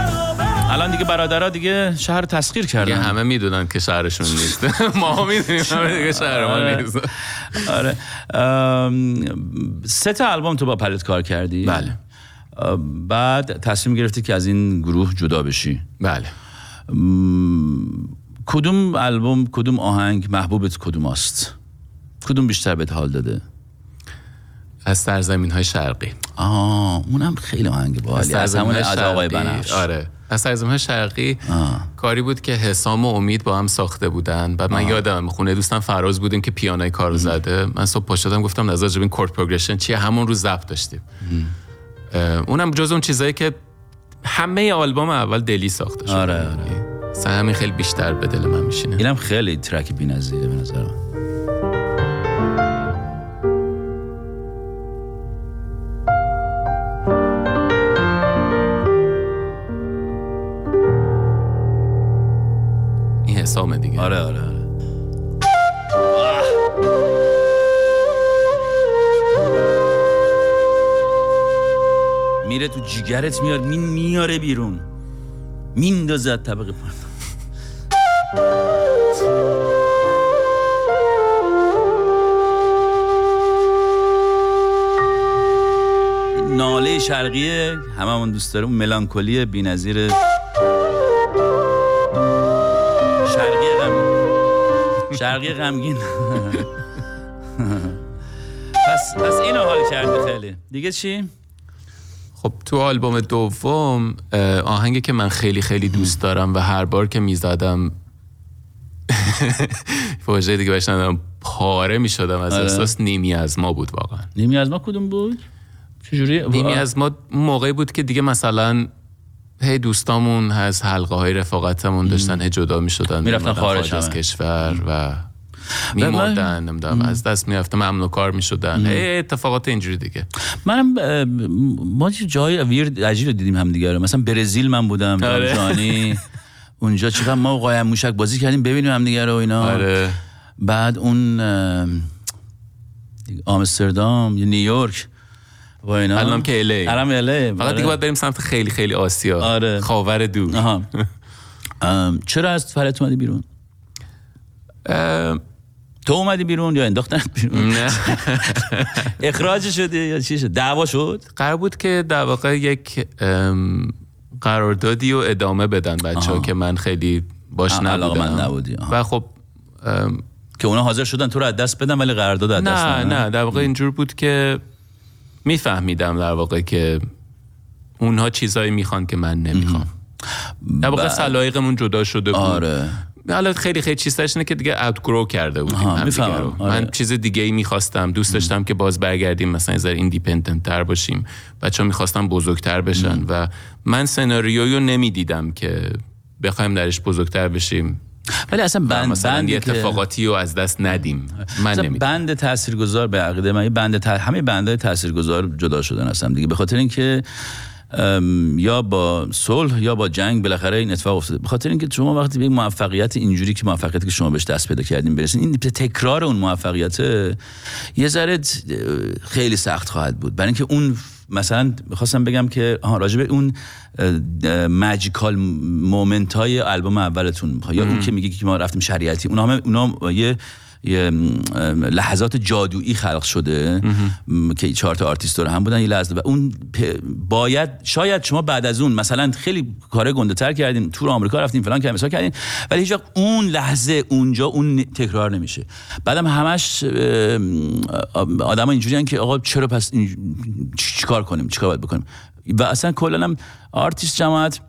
الان دیگه برادرها دیگه شهر تسخیر کردن. همه می‌دونن که شهرشون نیست. ما می‌دونیم همه دیگه شهر ما آره. نیست. آره. سه تا آلبوم تو با پلت کار کردی. بله. بعد تصمیم گرفتی که از این گروه جدا بشی. بله. کدوم آلبوم کدوم آهنگ محبوبت کدوم است؟ کدوم بیشتر بهت حال داده؟ از سرزمین های شرقی. آه اونم خیلی آهنگ باحالی از همون از آقای. بنفش. آره. سرزمین های شرقی آه. کاری بود که حسام و امید با هم ساخته بودن. بعد من یادم خونه دوستم فراز بودیم که پیانوی کارو زده. من صبح پا شدم گفتم نظر جبین کورد پروگرشن چیه؟ همون رو ضبط داشتیم. اونم جز اون چیزایی که همه آلبوم اول دلی ساخته شده. آره، یعنی اصلا همین خیلی بیشتر به دل من میشینه. اینم خیلی ترک بی‌نظیره به نظر من. حسامه دیگه. آره آره آره. میره تو جیگرت میاد مین میاره بیرون. میندازد طبقه پایین. ناله شرقیه هممون دوست داریم ملانکولی بی‌نظیر شرقی غمگین. پس پس اینو حال کردی خیلی. دیگه چی؟ خب تو آلبوم دوم آهنگی که من خیلی خیلی دوست دارم و هر بار که می‌زدم واژه دیگه بشنم پاره می‌شدم از آره. احساس نیمی از ما بود واقعا. نیمی از ما کدوم بود؟ چجوری؟ نیمی از ما موقعی بود که دیگه مثلا هی دوستامون از حلقه های رفاقتمون داشتن هی جدا می‌شدن می‌رفتن خارج از. کشور و میمردن نمی‌دونم از دست می‌رفتم ممنوع کار می‌شدن. هی اتفاقات اینجوری دیگه. منم ما جای ویرد عجیب رو دیدیم هم دیگه رو. مثلا برزیل من بودم آره. جانی اونجا چقدر ما قایم موشک بازی کردیم ببینیم هم دیگه رو اینا. آره. بعد اون آمستردام یا نیویورک و اینا؟ الانم که LA. الان الی فقط دیگه باید بریم سمت خیلی خیلی آسیا. آره. خاور دور. آها. ام، چرا از فلت اومدی بیرون؟ اه، تو اومدی بیرون یا انداختن بیرون؟ نه. اخراج شدی یا چی شد؟ دعوا شد؟ قرار بود که در واقع یک ام، قراردادی رو ادامه بدن بچه ها آها. که من خیلی باش نبودم. نبودی،. و خب ام، که اونا حاضر شدن تو رو از دست بدن ولی قرارداد از دست نه. نه. در واقع اینجور بود که میفهمیدم در واقع که اونها چیزایی می‌خوان که من نمی‌خوام. در واقع بعد- سلایقمون جدا شده بود. آره. حالا خیلی خیلی چیزش اینه که دیگه اوتگرو کرده بودیم. می‌فهمم. رو. آره. من چیز دیگه ای می‌خواستم. دوست داشتم که باز برگردیم مثلا یه ایندیپندنت تر باشیم. بچه ها می‌خواستم بزرگتر بشن و من سناریویی رو نمی‌دیدم که بخوایم درش بزرگتر بشیم. ولی اصلا بند مثلا یه اتفاقاتی رو از دست ندیم. من نمیدم بند تاثیرگذار به عقیده من یه بند تا... همه بندهای تاثیرگذار جدا شدن هستن دیگه. به خاطر اینکه یا با صلح یا با جنگ بالاخره این اتفاق افتاده به خاطر اینکه شما وقتی به موفقیت اینجوری که موفقیتی که شما بهش دست پیدا کردین برسین این تکرار اون موفقیت یه ذره خیلی سخت خواهد بود برای اینکه اون مثلا می‌خواستم بگم که آها راجع به اون ماجیکال مومنت های البوم اولتون. یا اون که میگه که ما رفتیم شریعتی اونا همه اونا یه یه لحظات جادویی خلق شده که چهار تا آرتیست داره هم بودن یه لحظه و اون باید شاید شما بعد از اون مثلا خیلی کار گنده تر کردین تور آمریکا رفتین فلان کردین کردین ولی هیچ اون لحظه اونجا اون تکرار نمیشه. بعدم همش آدم اینجوری که آقا چرا پس این چی چی کار کنیم چیکار باید بکنیم؟ و اصلا کلا هم آرتیست جماعت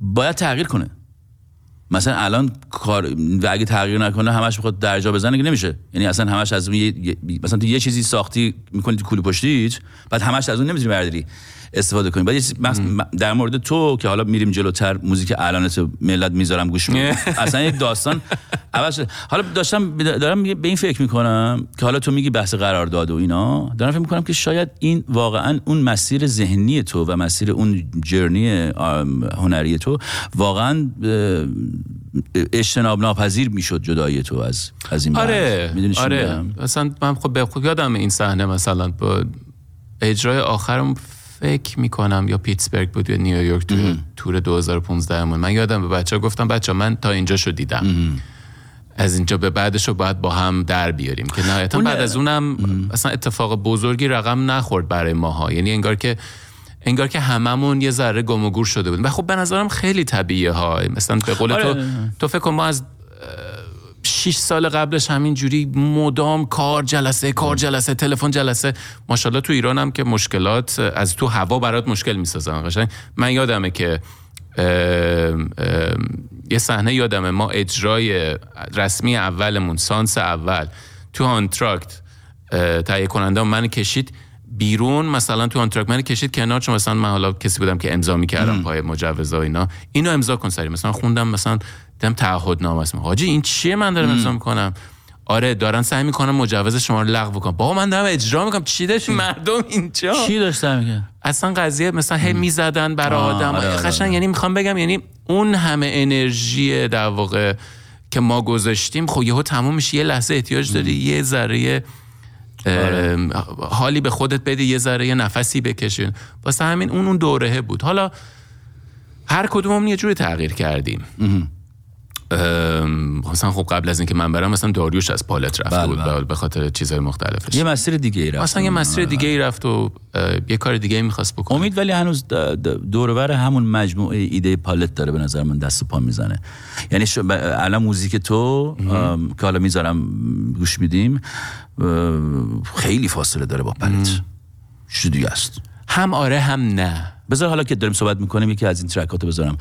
باید تغییر کنه. مثلا الان کار و اگه تغییر نکنه همش بخواد درجا بزنه که نمیشه. یعنی اصلا همش از اون یه... مثلا تو یه چیزی ساختی می‌کنی تو کوله پشتیت بعد همش از اون نمی‌تونی برداری. استفاده کنی بعد یه چیز- مثلا در مورد تو که حالا میریم جلوتر موزیک الان تو ملت می‌ذارم گوش میدم اصلا یک داستان شده. حالا داشتم دارم به این فکر می‌کنم که حالا تو میگی بحث قرارداد و اینا دارم فکر می‌کنم که شاید این واقعا اون مسیر ذهنی تو و مسیر اون جرنی هنری تو واقعا اجتناب ناپذیر می‌شد جدایی تو از از این آره بحث. آره؟ مثلا من خب به خود یادم این صحنه مثلا با اجرای آخرم فکر می‌کنم یا پیتسبرگ بود یا نیویورک تو تور 2015 من من یادم به بچه ها گفتم بچه من تا اینجا شو دیدم از اینجا به بعدش رو باید با هم در بیاریم. که نهایتا بعد از اونم اصلا اتفاق بزرگی رقم نخورد برای ماها. یعنی انگار که انگار که هممون یه ذره گم و گور شده بود و خب به نظرم خیلی طبیعیه ها مثلا به قول آره. تو تو فکر کن ما از 6 سال قبلش همین جوری مدام کار جلسه کار جلسه تلفن جلسه. ماشاءالله تو ایران هم که مشکلات از تو هوا برات مشکل می‌سازن قشنگ. من یادمه که ام، ام، یه صحنه یادمه. ما اجرای رسمی اولمون سانس اول تو آنتراکت اه، تهیه کننده منو کشید بیرون. مثلا تو آنتراکت منو کشید کنار چون مثلا من حالا کسی بودم که امضا می‌کردم پای مجوزا و اینا. اینو امضا کن سریع. مثلا خوندم مثلا دیدم تعهدنامه است حاجی این چیه من دارم امضا می‌کنم؟ آره دارن سعی می‌کنن مجوز شما رو لغو کنن. بابا من دارم اجرا می‌کنم. چی داشت؟ مردم اینجا. چی داشتم میگه اصلا قضیه مثلا هی می‌زدن برای آدم. آره، آره، قشنگ آره. یعنی می‌خوام بگم یعنی اون همه انرژی در واقع که ما گذاشتیم خب یهو تموم میشه. یه لحظه احتیاج داری یه ذره ام، حالی به خودت بدی یه ذره یه نفسی بکشین واسه همین اون اون دورهه بود. حالا هر کدوممون یه جوری تغییر کردیم. ام، مثلا خب قبل از اینکه من برم مثلا داریوش از پالت رفته بله، بود بله. به خاطر چیزهای مختلفش. یه مسیر دیگه ای رفت. مثلا یه مسیر دیگه ای رفت و یه کار دیگه ای می‌خواست بکنه. امید ولی هنوز دورور همون مجموعه ایده پالت داره به نظر من دست و پا می‌زنه. یعنی الان موزیک تو که حالا می‌ذارم گوش میدیم خیلی فاصله داره با پالت. دیگه است. هم آره هم نه. بذار حالا که داریم صحبت می‌کنیم یکی از این ترکاتو بذارم.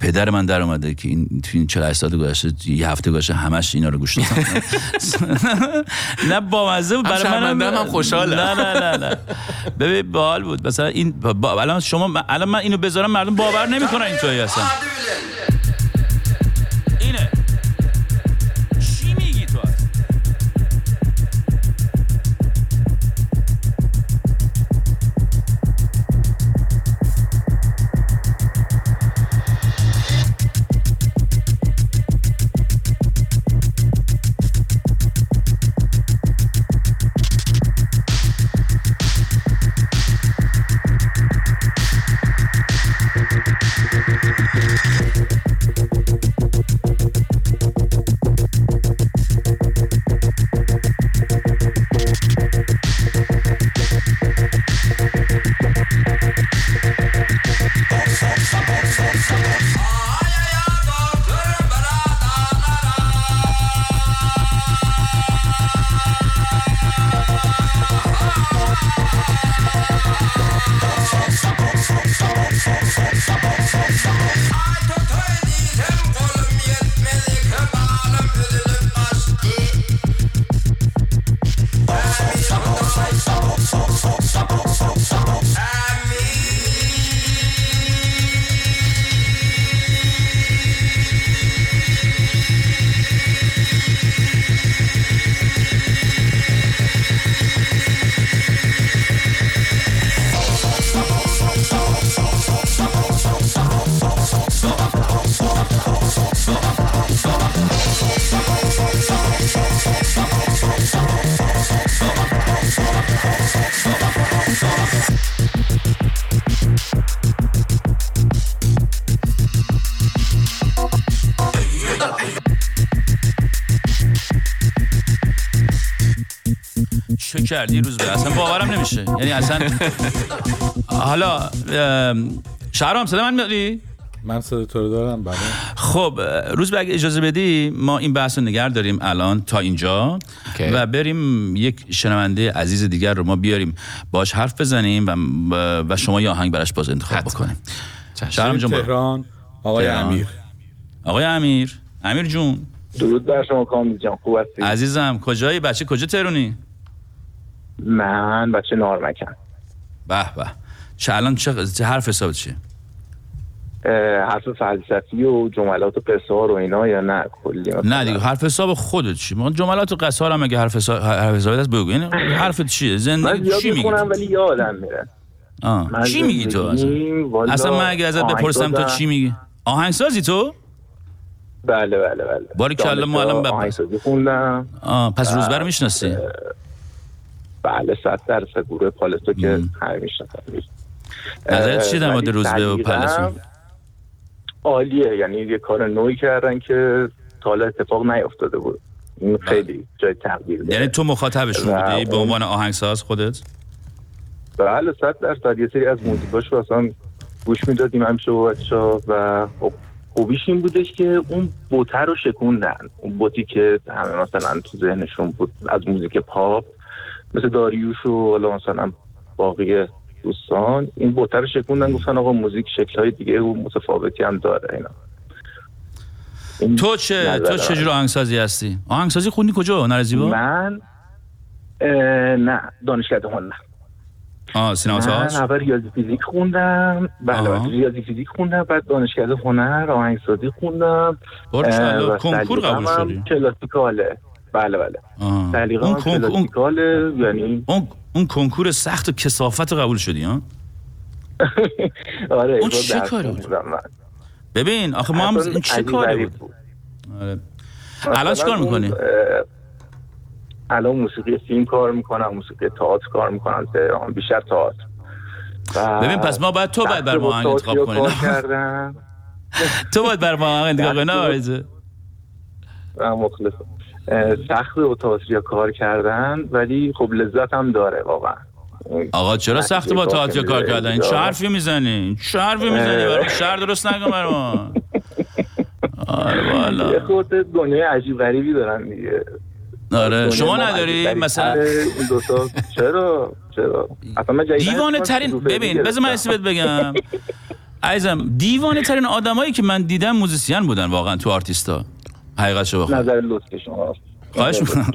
پدر من در اومده که این تو این 48 سال گذشته یه هفته گذشته همش اینا رو گوش دادم. نه با مزه برای شرمنده هم خوشحالم. نه نه نه نه. ببین باحال بود. مثلا این الان شما من- الان من اینو بذارم مردم باور نمی‌کنن اینطوری اصلا چه کردی روز به اصلا باورم نمیشه یعنی اصلا حالا ام، شهرام صدا من میاری؟ من صدا تو رو دارم بله خب روز به اگه اجازه بدی ما این بحث رو نگر داریم الان تا اینجا اوکی. و بریم یک شنونده عزیز دیگر رو ما بیاریم باش حرف بزنیم و, و شما یه آهنگ براش باز انتخاب حتما. بکنیم شهرام جون. تهران آقای تهران. امیر آقای امیر امیر جون درود بر شما کامل جان خوب هستی عزیزم کجایی بچه کجا تهرونی من بچه نارمکم. به به. چه الان چه, چه حرف حسابت چیه؟ حرف فلسفی و جملات و قصار و اینا یا نه؟ کلی؟ نه دیگه حرف حساب خودت چی؟ ما جملات و قصار هم اگه حرف حساب حرف حسابت هست بگو. یعنی حرفت چیه؟ من زندگی چی میگی؟ ولی یادم میره. آه. من چی میگی تو اصلا؟ اصلا من اگه ازت بپرسم تو. چی میگی؟ آهنگسازی تو؟ بله بله بله. باریکلا معلم دانشگاه بب- آهنگسازی خوندم. آه پس روزبر رو می‌شناسی؟ بله صد درصد گروه پالستو که همه می‌شناسن نظرت چیه در مورد ولی روزبه و دقیقاً پلسون عالیه. یعنی یه کار نوعی کردن که تا حالا اتفاق نیفتاده بود. این خیلی جای تقدیر یعنی تو مخاطبشون بودی به عنوان آهنگساز خودت؟ بله صد درصد. یه سری از موزیکاش رو اصلا گوش می‌دادیم همیشه با بچه و خب خوبیش این بودش که اون بوته رو شکوندن. اون بوتی که همه مثلا تو ذهنشون بود از موزیک پاپ مثل داریوش و حالا مثلا باقی دوستان. این بوته رو شکوندن گفتن آقا موزیک شکلهای دیگه و متفاوتی هم داره اینا. این تو چه تو. چه جور آهنگسازی هستی؟ آهنگسازی خوندی کجا؟ نرزیبا من نه دانشکده هنر آه سینما من اول ریاضی فیزیک خوندم. بله ریاضی فیزیک خوندم بعد دانشکده هنر آهنگسازی خوندم. اه، کنکور قبول شدی؟ کلاسیکاله. بله بله. سلیقه اون هم کنک- اون- یعنی اون اون کنکور سخت و کسافت رو قبول شدی ها؟ آره اون چه کاری. ببین آخه ما هم این چه کاری بود؟ آره. الان چیکار می‌کنی؟ الان موسیقی فیلم کار می‌کنم موسیقی تئاتر کار می‌کنم تهران بیشتر تئاتر. ببین پس ما باید تو باید بر ما آهنگ انتخاب کنی تو باید بر ما آهنگ انتخاب کنی نه مخلصم. سخت و تئاتریا کار کردن ولی خب لذت هم داره واقعا. آقا چرا سخت با تئاتر کار کردن؟ این چه حرفی می‌زنی؟ چه حرفی می‌زنی؟ برای شهر درست نکن برای ما آره یه والا خورده دنیای عجیب غریبی دارن دیگه. آره. شما ما نداری؟ مثلا دوتا چرا؟ چرا؟ دیوانه ترین ببین بذار من. اسمت بگم. عزیزم دیوانه ترین آدمایی که من دیدم موزیسین بودن واقعا تو آرتیستا. حقیقتشو بخوای نظر لطف شما. خواهش می‌کنم.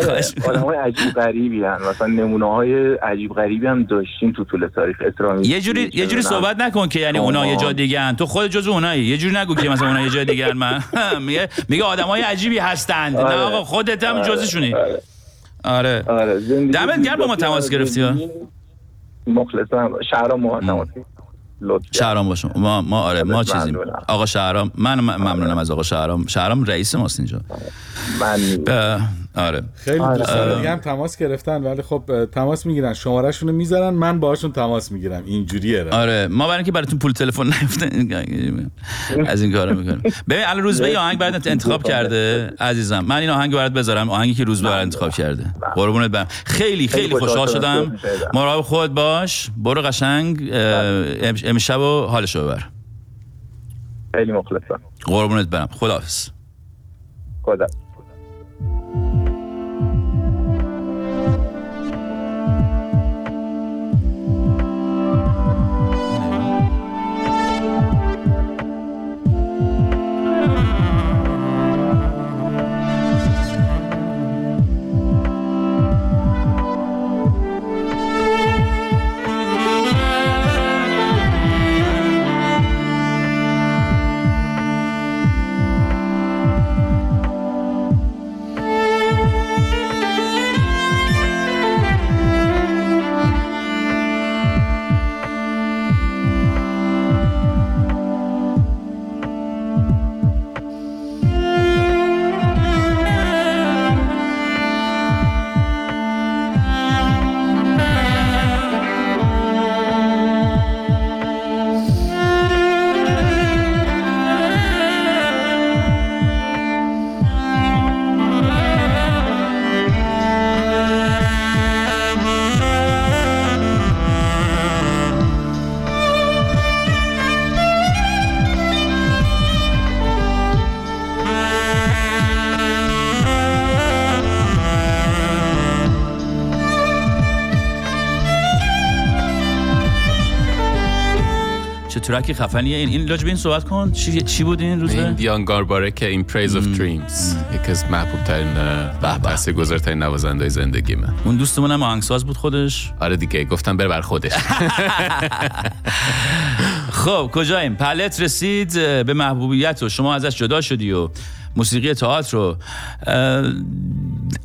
آره آدم های عجیب غریبی هن. مثلا نمونه های عجیب غریبی هم داشتیم تو طول تاریخ. اسلامی یه جوری یه جوری صحبت نکن که یعنی اونا یه جا دیگه هن. تو خود جز اونایی. یه جوری نگو که مثلا اونا یه جا دیگه هن. من میگه میگه آدمای عجیبی هستند. نه آره. آقا خودت هم جزشونی. آره. آره. آره دمت گرم با ما تماس گرفتی ها. مخلصم شهرام ما تماس لطف. شهرام باشم ما ما آره ما چیزیم. آقا شهرام من م- ممنونم از آقا شهرام. شهرام رئیس ماست اینجا. من ب- آره. خیلی آره. دوستان دیگه هم تماس گرفتن ولی خب تماس می‌گیرن. شمارهشون رو می‌ذارن من باهاشون تماس می‌گیرم. اینجوریه آره. ما برای اینکه براتون پول تلفن نیفته از این کارا می‌کنیم. ببین الان روزبه یه آهنگ برات انتخاب کرده عزیزم. من این آهنگ برات بذارم. آهنگی که روزبه برات انتخاب کرده. قربونت برم. خیلی خیلی خوشحال شدم. مراقب خودت باش. برو قشنگ. امش- امشب و حالشو ببر. خیلی مخلصم. قربونت برم. خداحافظ. خدا. چه ترکی خفنیه این این راجب این صحبت کن. چی چی بود این روزبه این دیان گارباره که این پریز of dreams یکی از محبوب ترین و تاثیرگذارترین نوازنده زندگی من. اون دوستمون هم آهنگساز بود خودش. آره دیگه گفتم بره بر خودش. خب کجاییم؟ پلت رسید به محبوبیت و شما ازش جدا شدی و موسیقی تئاتر رو.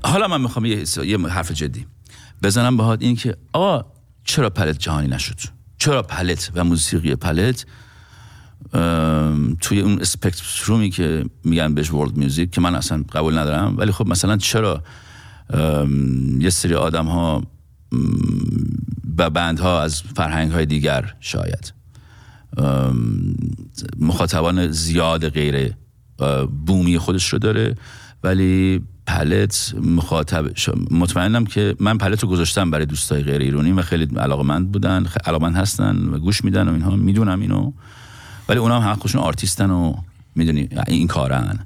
حالا من می‌خوام یه, یه حرف جدی بزنم باهات این که آقا چرا پلت جهانی نشد؟ چرا پلت و موسیقی پلت؟ توی اون اسپکترومی که میگن بهش ورلد میوزیک که من اصلا قبول ندارم ولی خب مثلا چرا یه سری آدم ها و بندها از فرهنگ های دیگر شاید مخاطبان زیاد غیر بومی خودش رو داره ولی پلت مخاطب مطمئنم که من پلت رو گذاشتم برای دوستای غیر ایرانی و خیلی علاقمند بودن علاقمند هستن و گوش میدن و اینها. می‌دونم اینو. ولی اونا هم خودشون آرتیستن و می‌دونی این کارن.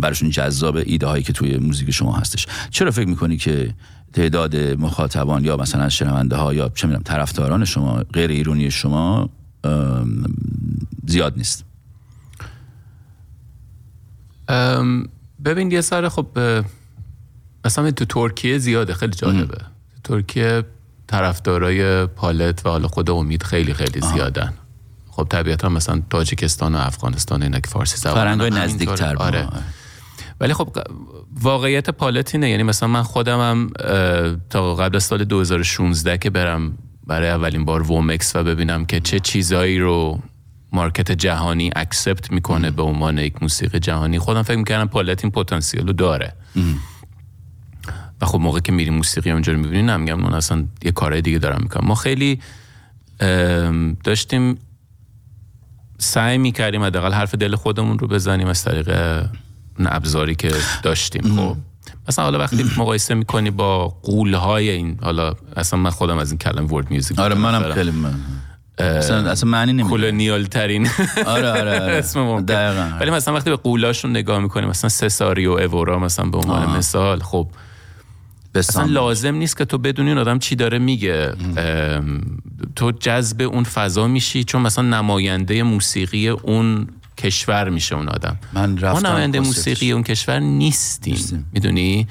براشون جذاب ایده هایی که توی موزیک شما هستش. چرا فکر می‌کنی که تعداد مخاطبان یا مثلا شنونده ها یا چه می‌دونم طرفداران شما غیر ایرانی شما زیاد نیست؟ ببین یه سر خب مثلا تو ترکیه زیاده خیلی جالبه. تو ترکیه طرفدارای پالت و حالا خود امید خیلی خیلی زیادن. خب طبیعتا مثلا تاجیکستان و افغانستان اینا که فارسی زبان همینطوره. نزدیک‌تر. آره. ولی خب واقعیت پالت اینه. یعنی مثلا من خودم هم تا قبل از سال 2016 که برم برای اولین بار وومکس و ببینم که چه چیزایی رو market جهانی accept می‌کنه به عنوان یک موسیقی جهانی. خودم فکر می‌کردم پالت این پتانسیل رو داره. و خب موقع که میری موسیقی اونجا رو می‌بینی نمیگم اون اصلا یه کارهای دیگه دارم می‌کنم. ما خیلی داشتیم سعی می‌کردیم حداقل حرف دل خودمون رو بزنیم از طریق اون ابزاری که داشتیم. خب. مثلا حالا وقتی مقایسه می‌کنی با غولهای این حالا اصلا من خودم از این کلمه world music آره منم خیلی من اصلا, اصلا معنی نمیده کلونیال ترین آره آره, آره. اسم ممکن. دقیقاً. ولی مثلا وقتی به قولاشون نگاه می‌کنیم مثلا سساری و اورا مثلا به عنوان آه. مثال خب اصلا. لازم نیست که تو بدونی اون آدم چی داره میگه تو جذب اون فضا میشی چون مثلا نماینده موسیقی اون کشور میشه اون آدم من ما رفتم نماینده کنسرتش. موسیقی اون کشور نیستیم می‌دونی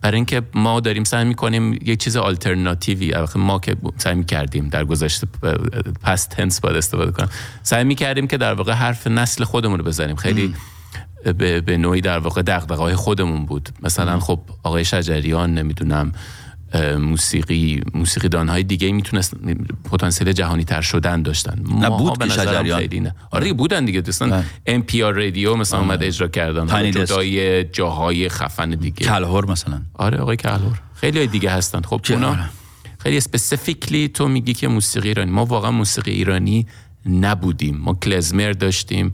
برای اینکه ما داریم سعی می‌کنیم یک چیز آلترناتیوی ما که سعی می‌کردیم در گذشته پست تنس باید استفاده کنم. سعی می‌کردیم که در واقع حرف نسل خودمون رو بزنیم. خیلی به, به نوعی در واقع دغدغه‌های خودمون بود. مثلا خب آقای شجریان نمی‌دونم موسیقی موسیقی های دیگه می‌تونست پتانسیل جهانی تر شدن داشتن. نه، بود که شجریان. خیلی نه. آره دیگه بودن دیگه دوستان. ام پی آر رادیو مثلا اومد اجرا کردن. جدای جاهای خفن دیگه. کلهور مثلا. آره آقای کلهور. خیلی دیگه هستن. خب اونا آره. خیلی specifically تو میگی که موسیقی ایرانی. ما واقعا موسیقی ایرانی نبودیم. ما کلزمر داشتیم.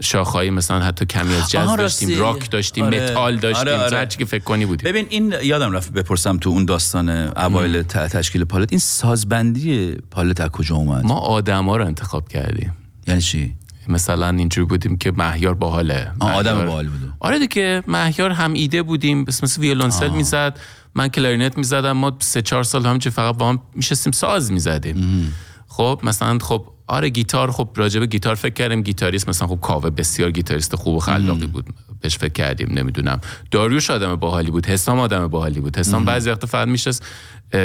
شاخهایی مثلا حتی کمی از جاز داشتیم. راک داشتیم آره. متال داشتیم آره، آره. هر چی فکر کنی بودیم. ببین این یادم رفت بپرسم تو اون داستان اوایل تشکیل پالت. این سازبندی پالت از کجا اومد؟ ما آدما رو انتخاب کردیم. یعنی چی؟ مثلا اینجوری بودیم که مهیار باحاله. آدم باحال بوده. آره دیگه مهیار هم ایده بودیم پس مثل ویولونسل می‌زد من کلارینت می‌زدم ما سه چهار سال همینجوری فقط با هم میشستیم ساز می‌زدیم. خب مثلا خب آره گیتار خب راجع به گیتار فکر کردیم. گیتاریست مثلا خب کاوه بسیار گیتاریست خوب و خلاقی بود. بهش فکر کردیم نمی‌دونم. داریوش آدم باحالی بود حسام آدم باحالی بود. حسام بعضی وقت فقط میشست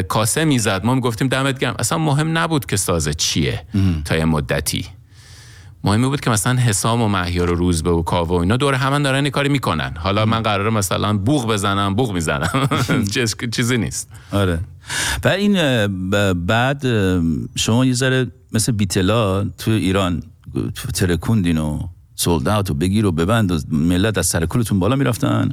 کاسه می‌زد. ما می‌گفتیم دمت گرم. اصلا مهم نبود که سازه چیه تا یه مدتی. مهمی بود که مثلا حسام و مهیار و روزبه و کاوه و اینا دور همن دارن کاری می‌کنن. حالا من قراره مثلا بوق بزنم بوق می‌زنم. چیز- چیزی نیست. آره. و این بعد شما یه ذره مثل بیتلا تو ایران ترکوندین و سولد اوت و بگیر و ببند و ملت از سر کولتون بالا می‌رفتن.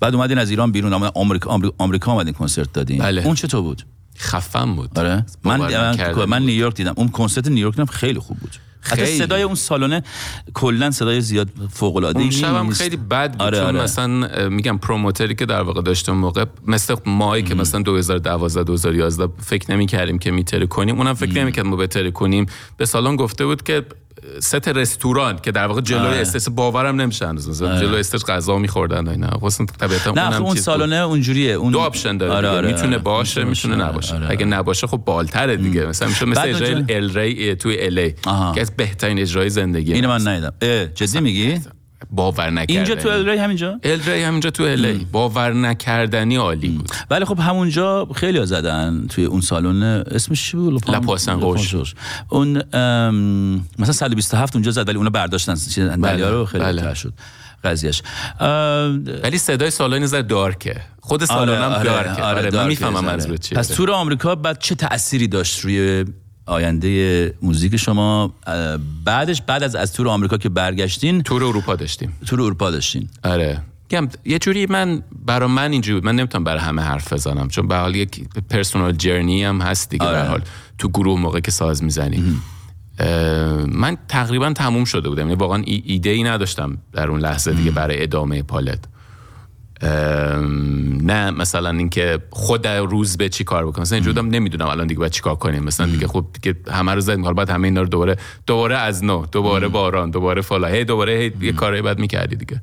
بعد اومدین از ایران بیرون آمریکا آمریکا, آمریکا اومدین کنسرت دادین. بله. اون چطور بود؟ خفن بود. آره. من من, من. نیویورک دیدم. اون کنسرت نیویورک هم خیلی خوب بود. حتی. صدای اون سالونه کلا صدای زیاد فوق العاده اون شب هم خیلی بد بود آره، چون آره. مثلا میگم پروموتری که در واقع داشت اون موقع مثل مایی که مثلا 2012 2011 فکر نمی کردیم که میتره کنیم اونم فکر نمی کردیم ما بتره کنیم به سالن گفته بود که ست رستوران که در واقع جلوی آره. stage باورم نمیشه هنوز آره. جلوی stage غذا میخوردن اینا اصلا طبیعتا نه اونم آخه اون. سالونه اونجوریه اون دو option داره آره،. آره، می‌تونه آره. باشه می‌تونه نباشه آره، اگه نباشه خب بهتره دیگه مثلا میشه مثل اجرای El Rey توی LA. که از بهترین اجرای زندگی اینو من ندیدم جدی میگی باور نکردنی. اینجا تو El Rey همینجا؟ El Rey همینجا تو LA باور نکردنی عالی بود. ولی خب همونجا خیلی ها زدن توی اون سالن. اسمش چی بود؟ Le Poisson Rouge. اون مثلا 127 اونجا زد ولی اونا برداشتن. چیز بله رو خیلی بله. شد. قضیهش ولی صدای سالن ذره دارکه. خود سالن هم دارکه. آره, من دارکه می‌فهمم ذره. منظورت چیه. پس تور آمریکا بعد چه تأثیری داشت روی آینده موزیک شما بعدش بعد از از تور آمریکا که برگشتین؟ تور اروپا داشتیم. تور اروپا داشتین. آره. یه جوری من برا من اینجوری بود. من نمی‌تونم برای همه حرف بزنم. چون به حال یک پرسونال جرنی هم هست دیگه. آره. به حال تو گروه موقع که ساز می‌زنی. من تقریبا تموم شده بودم. یعنی واقعا ای- ایده ای نداشتم در اون لحظه دیگه برای ادامه پالت. نه مثلا اینکه خود روز به چی کار بکنم. مثلا اینجوری نمی‌دونم الان دیگه باید چی کار کنیم. مثلا دیگه خب دیگه همه رو زدیم. حالا باید همه اینا رو دوباره دوباره از نو دوباره باران دوباره فلا هی دوباره هی یه کاری بعد می‌کردی دیگه.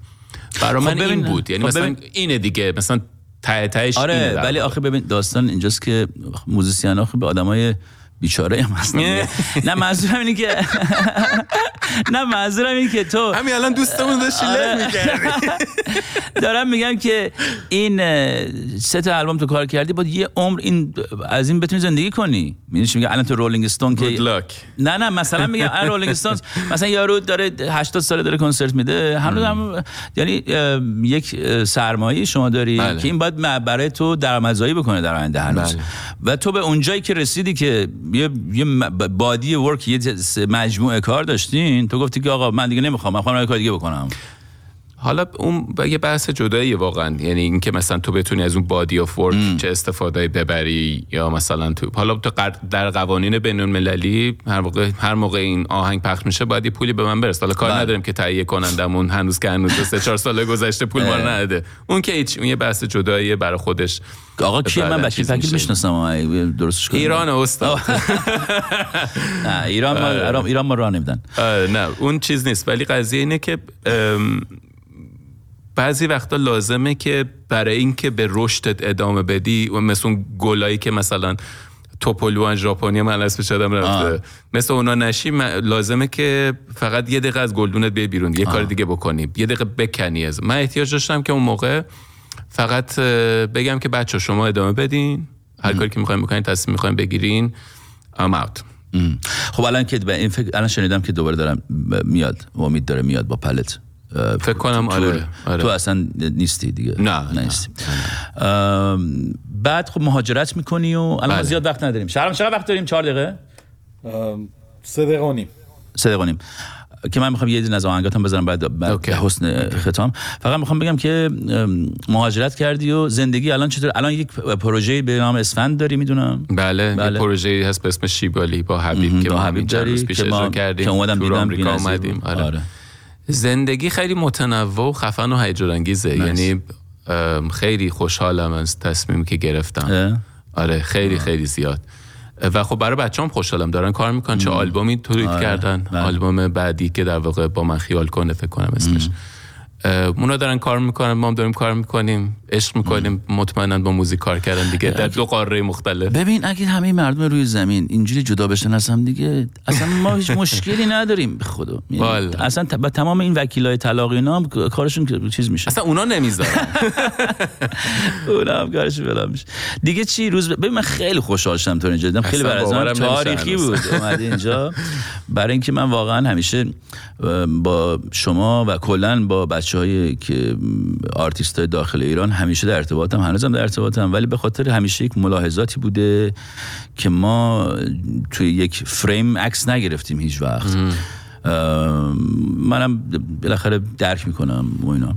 برای خب من این ببین- بود. یعنی خب مثلا اینه دیگه. مثلا ته تهش آره ولی. آخه ببین داستان اینجاست که musician ها به آدمای بیچاره هم دیگه. نه منظورم اینه که نه منظورم اینه که تو همین الان دوستمون داشتی آره. دارم میگم که این سه تا آلبوم تو کار کردی باید یه عمر این از این بتونی زندگی کنی می‌دونی میگه الان تو Rolling Stone که. نه نه مثلا میگم الان Rolling Stones مثلا یارو داره 80 ساله داره کنسرت میده هنوز هم یعنی یک سرمایه شما داری بله. که این باید برای تو درآمدزایی بکنه در آینده هنوز بله. و تو به اونجایی که رسیدی که یه یه body work یه مجموعه کار داشتین؟ تو گفتی که آقا من دیگه نمی‌خوام من یه کار دیگه بکنم. حالا اون یه بحث جداییه واقعا. یعنی اینکه مثلا تو بتونی از اون body of work چه استفاده ببری یا مثلا تو حالا تو در قوانین بین المللی هر موقع هر موقع این آهنگ پخش میشه باید یه پولی به من برسه. حالا کار بله. نداریم که تهیه کنندمون هنوز که هنوز سه چهار سال گذشته پول ما. نده اون که هیچ اون یه بحث جداییه برای خودش. آقا کیه من بعداً وکیل چیز وکیل میشه. می‌شناسم. درستش کنم ایران استاد نه ایران ما. ایران ما راه نمیدن. نه اون چیز نیست. ولی قضیه اینه که بعضی وقتا لازمه که برای اینکه به رشدت ادامه بدی و مثل اون گلایی که مثلا توپولوان ژاپنی من اسمش شدم آه. رفته. مثل اونا نشی لازمه که فقط یه دقیقه از گلدونت بیای بیرون. یه کار دیگه بکنی. یه دقیقه بکنی از. من احتیاج داشتم که اون موقع فقط بگم که بچه شما ادامه بدین. هر کاری که می‌خواین بکنین تصمیم می‌خواین بگیرین. I'm out. ام. خب الان که به این فکر الان شنیدم که دوباره دارم میاد. امید داره میاد با پلت. فکر کنم. آره, آره. تو اصلا نیستی دیگه نه، نه. نیستی ام، بعد خب مهاجرت می‌کنی و الان بله. زیاد وقت نداریم شهرام چقدر وقت داریم چهار دقیقه سه دقیقه و نیم سه دقیقه و نیم. که من می‌خوام یه دونه از آهنگاتم بذارم بعد, بعد اوکی. حسن ختام فقط می‌خوام بگم که مهاجرت کردی و زندگی الان چطور الان یک پروژه به نام اسفند داری می‌دونم بله, بله. یه پروژه هست به اسم شیبالی با حبیب که با ما حبیب داری پیش که ما اجرا کردیم که اومدم دیدم. آره. آره. زندگی خیلی متنوع و خفن و هیجان انگیزه یعنی خیلی خوشحالم از تصمیمی که گرفتم. اه؟ آره خیلی خیلی زیاد. و خب برای بچه‌ام خوشحالم. دارن کار می‌کنن چه آلبومی تولید آره، کردن. بله. آلبوم بعدی که در واقع با من خیال کنه فکر کنم اسمش. اونا دارن کار می‌کنن ما هم داریم کار می‌کنیم عشق می‌کنیم مطمئنا با موزیک کار کردن دیگه در دو قاره مختلف. ببین اگه همه مردم روی زمین اینجوری جدا بشن از هم دیگه اصلا ما هیچ مشکلی نداریم به خدا. یعنی والا. اصلا با تمام این وکیلای طلاقی اینا هم کارشون چیز میشه. اصلا اونا نمی‌ذارن. اونا هم کارشون بلا میشه. دیگه چی؟ روز ب- ببین من خیلی خوشحال شدم تو اینجا. دیدم خیلی برای تاریخی. بود. اومدی اینجا. برای اینکه من واقعا همیشه با شما و کلا با بچه های که آرتیست های داخل ایران همیشه در ارتباطم هنوزم در ارتباطم ولی به خاطر همیشه یک ملاحظاتی بوده که ما توی یک فریم عکس نگرفتیم هیچ وقت. منم بالاخره درک می‌کنم و اینا.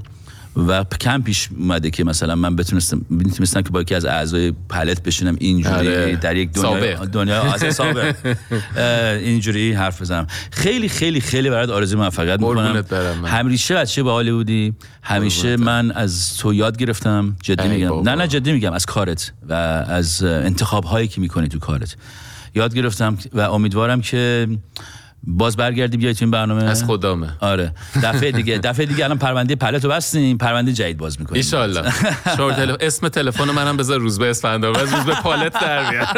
و کم پیش اومده که مثلا من بتونستم می‌تونستم که با یکی از اعضای پالت بشینم اینجوری آره. در یک دنیا سابق. دنیا اصلا سابق. اینجوری حرف بزنم. خیلی خیلی خیلی برات آرزوی موفقیت می‌کنم. همیشه بچه باحالی بودی همیشه من از تو یاد گرفتم. جدی میگم. نه نه جدی میگم. از کارت و از انتخاب هایی که می‌کنی تو کارت. یاد گرفتم و امیدوارم که باز برگردی بیای تو این برنامه. از خدامه. آره. دفعه دیگه دفعه دیگه الان پرونده پلتو بستیم پرونده جدید باز می‌کنیم. ایشالله شور تل... اسم تلفن منم بذار روزبه اسفندیار از روزبه پالت در بیار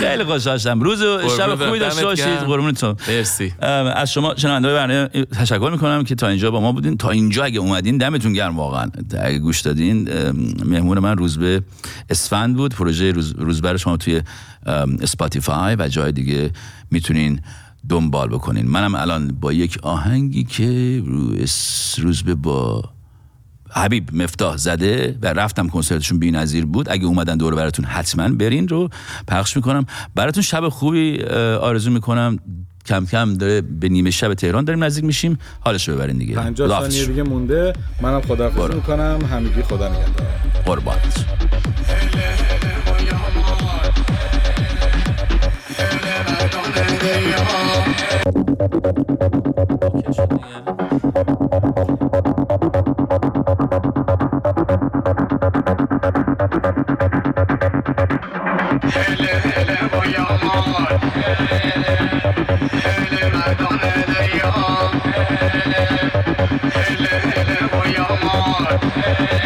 خیلی خوشحال شدم روز و شب خوبی. داشته باشید. قربونتون مرسی. از شما شنونده برنامه تشکر می‌کنم که تا اینجا با ما بودین. تا اینجا اگه اومدین دمتون گرم واقعا. اگه گوش دادین مهمون من روزبه اسفند بود. پروژه روز روزبه رو شما توی Spotify و جای دیگه می‌تونین دنبال بکنین. منم الان با یک آهنگی که رو اس- روزبه با حبیب مفتاح زده و رفتم کنسرتشون بی‌نظیر بود. اگه اومدن دور براتون حتما برین رو پخش می‌کنم. براتون شب خوبی آرزو می‌کنم. کم کم داره به نیمه شب تهران داریم نزدیک میشیم. حالش رو ببرین دیگه. 50 خداحافظ ثانیه. دیگه مونده. منم خداحافظی می‌کنم. همگی خدا نگهدار. قربانت. Hey, hey, hey.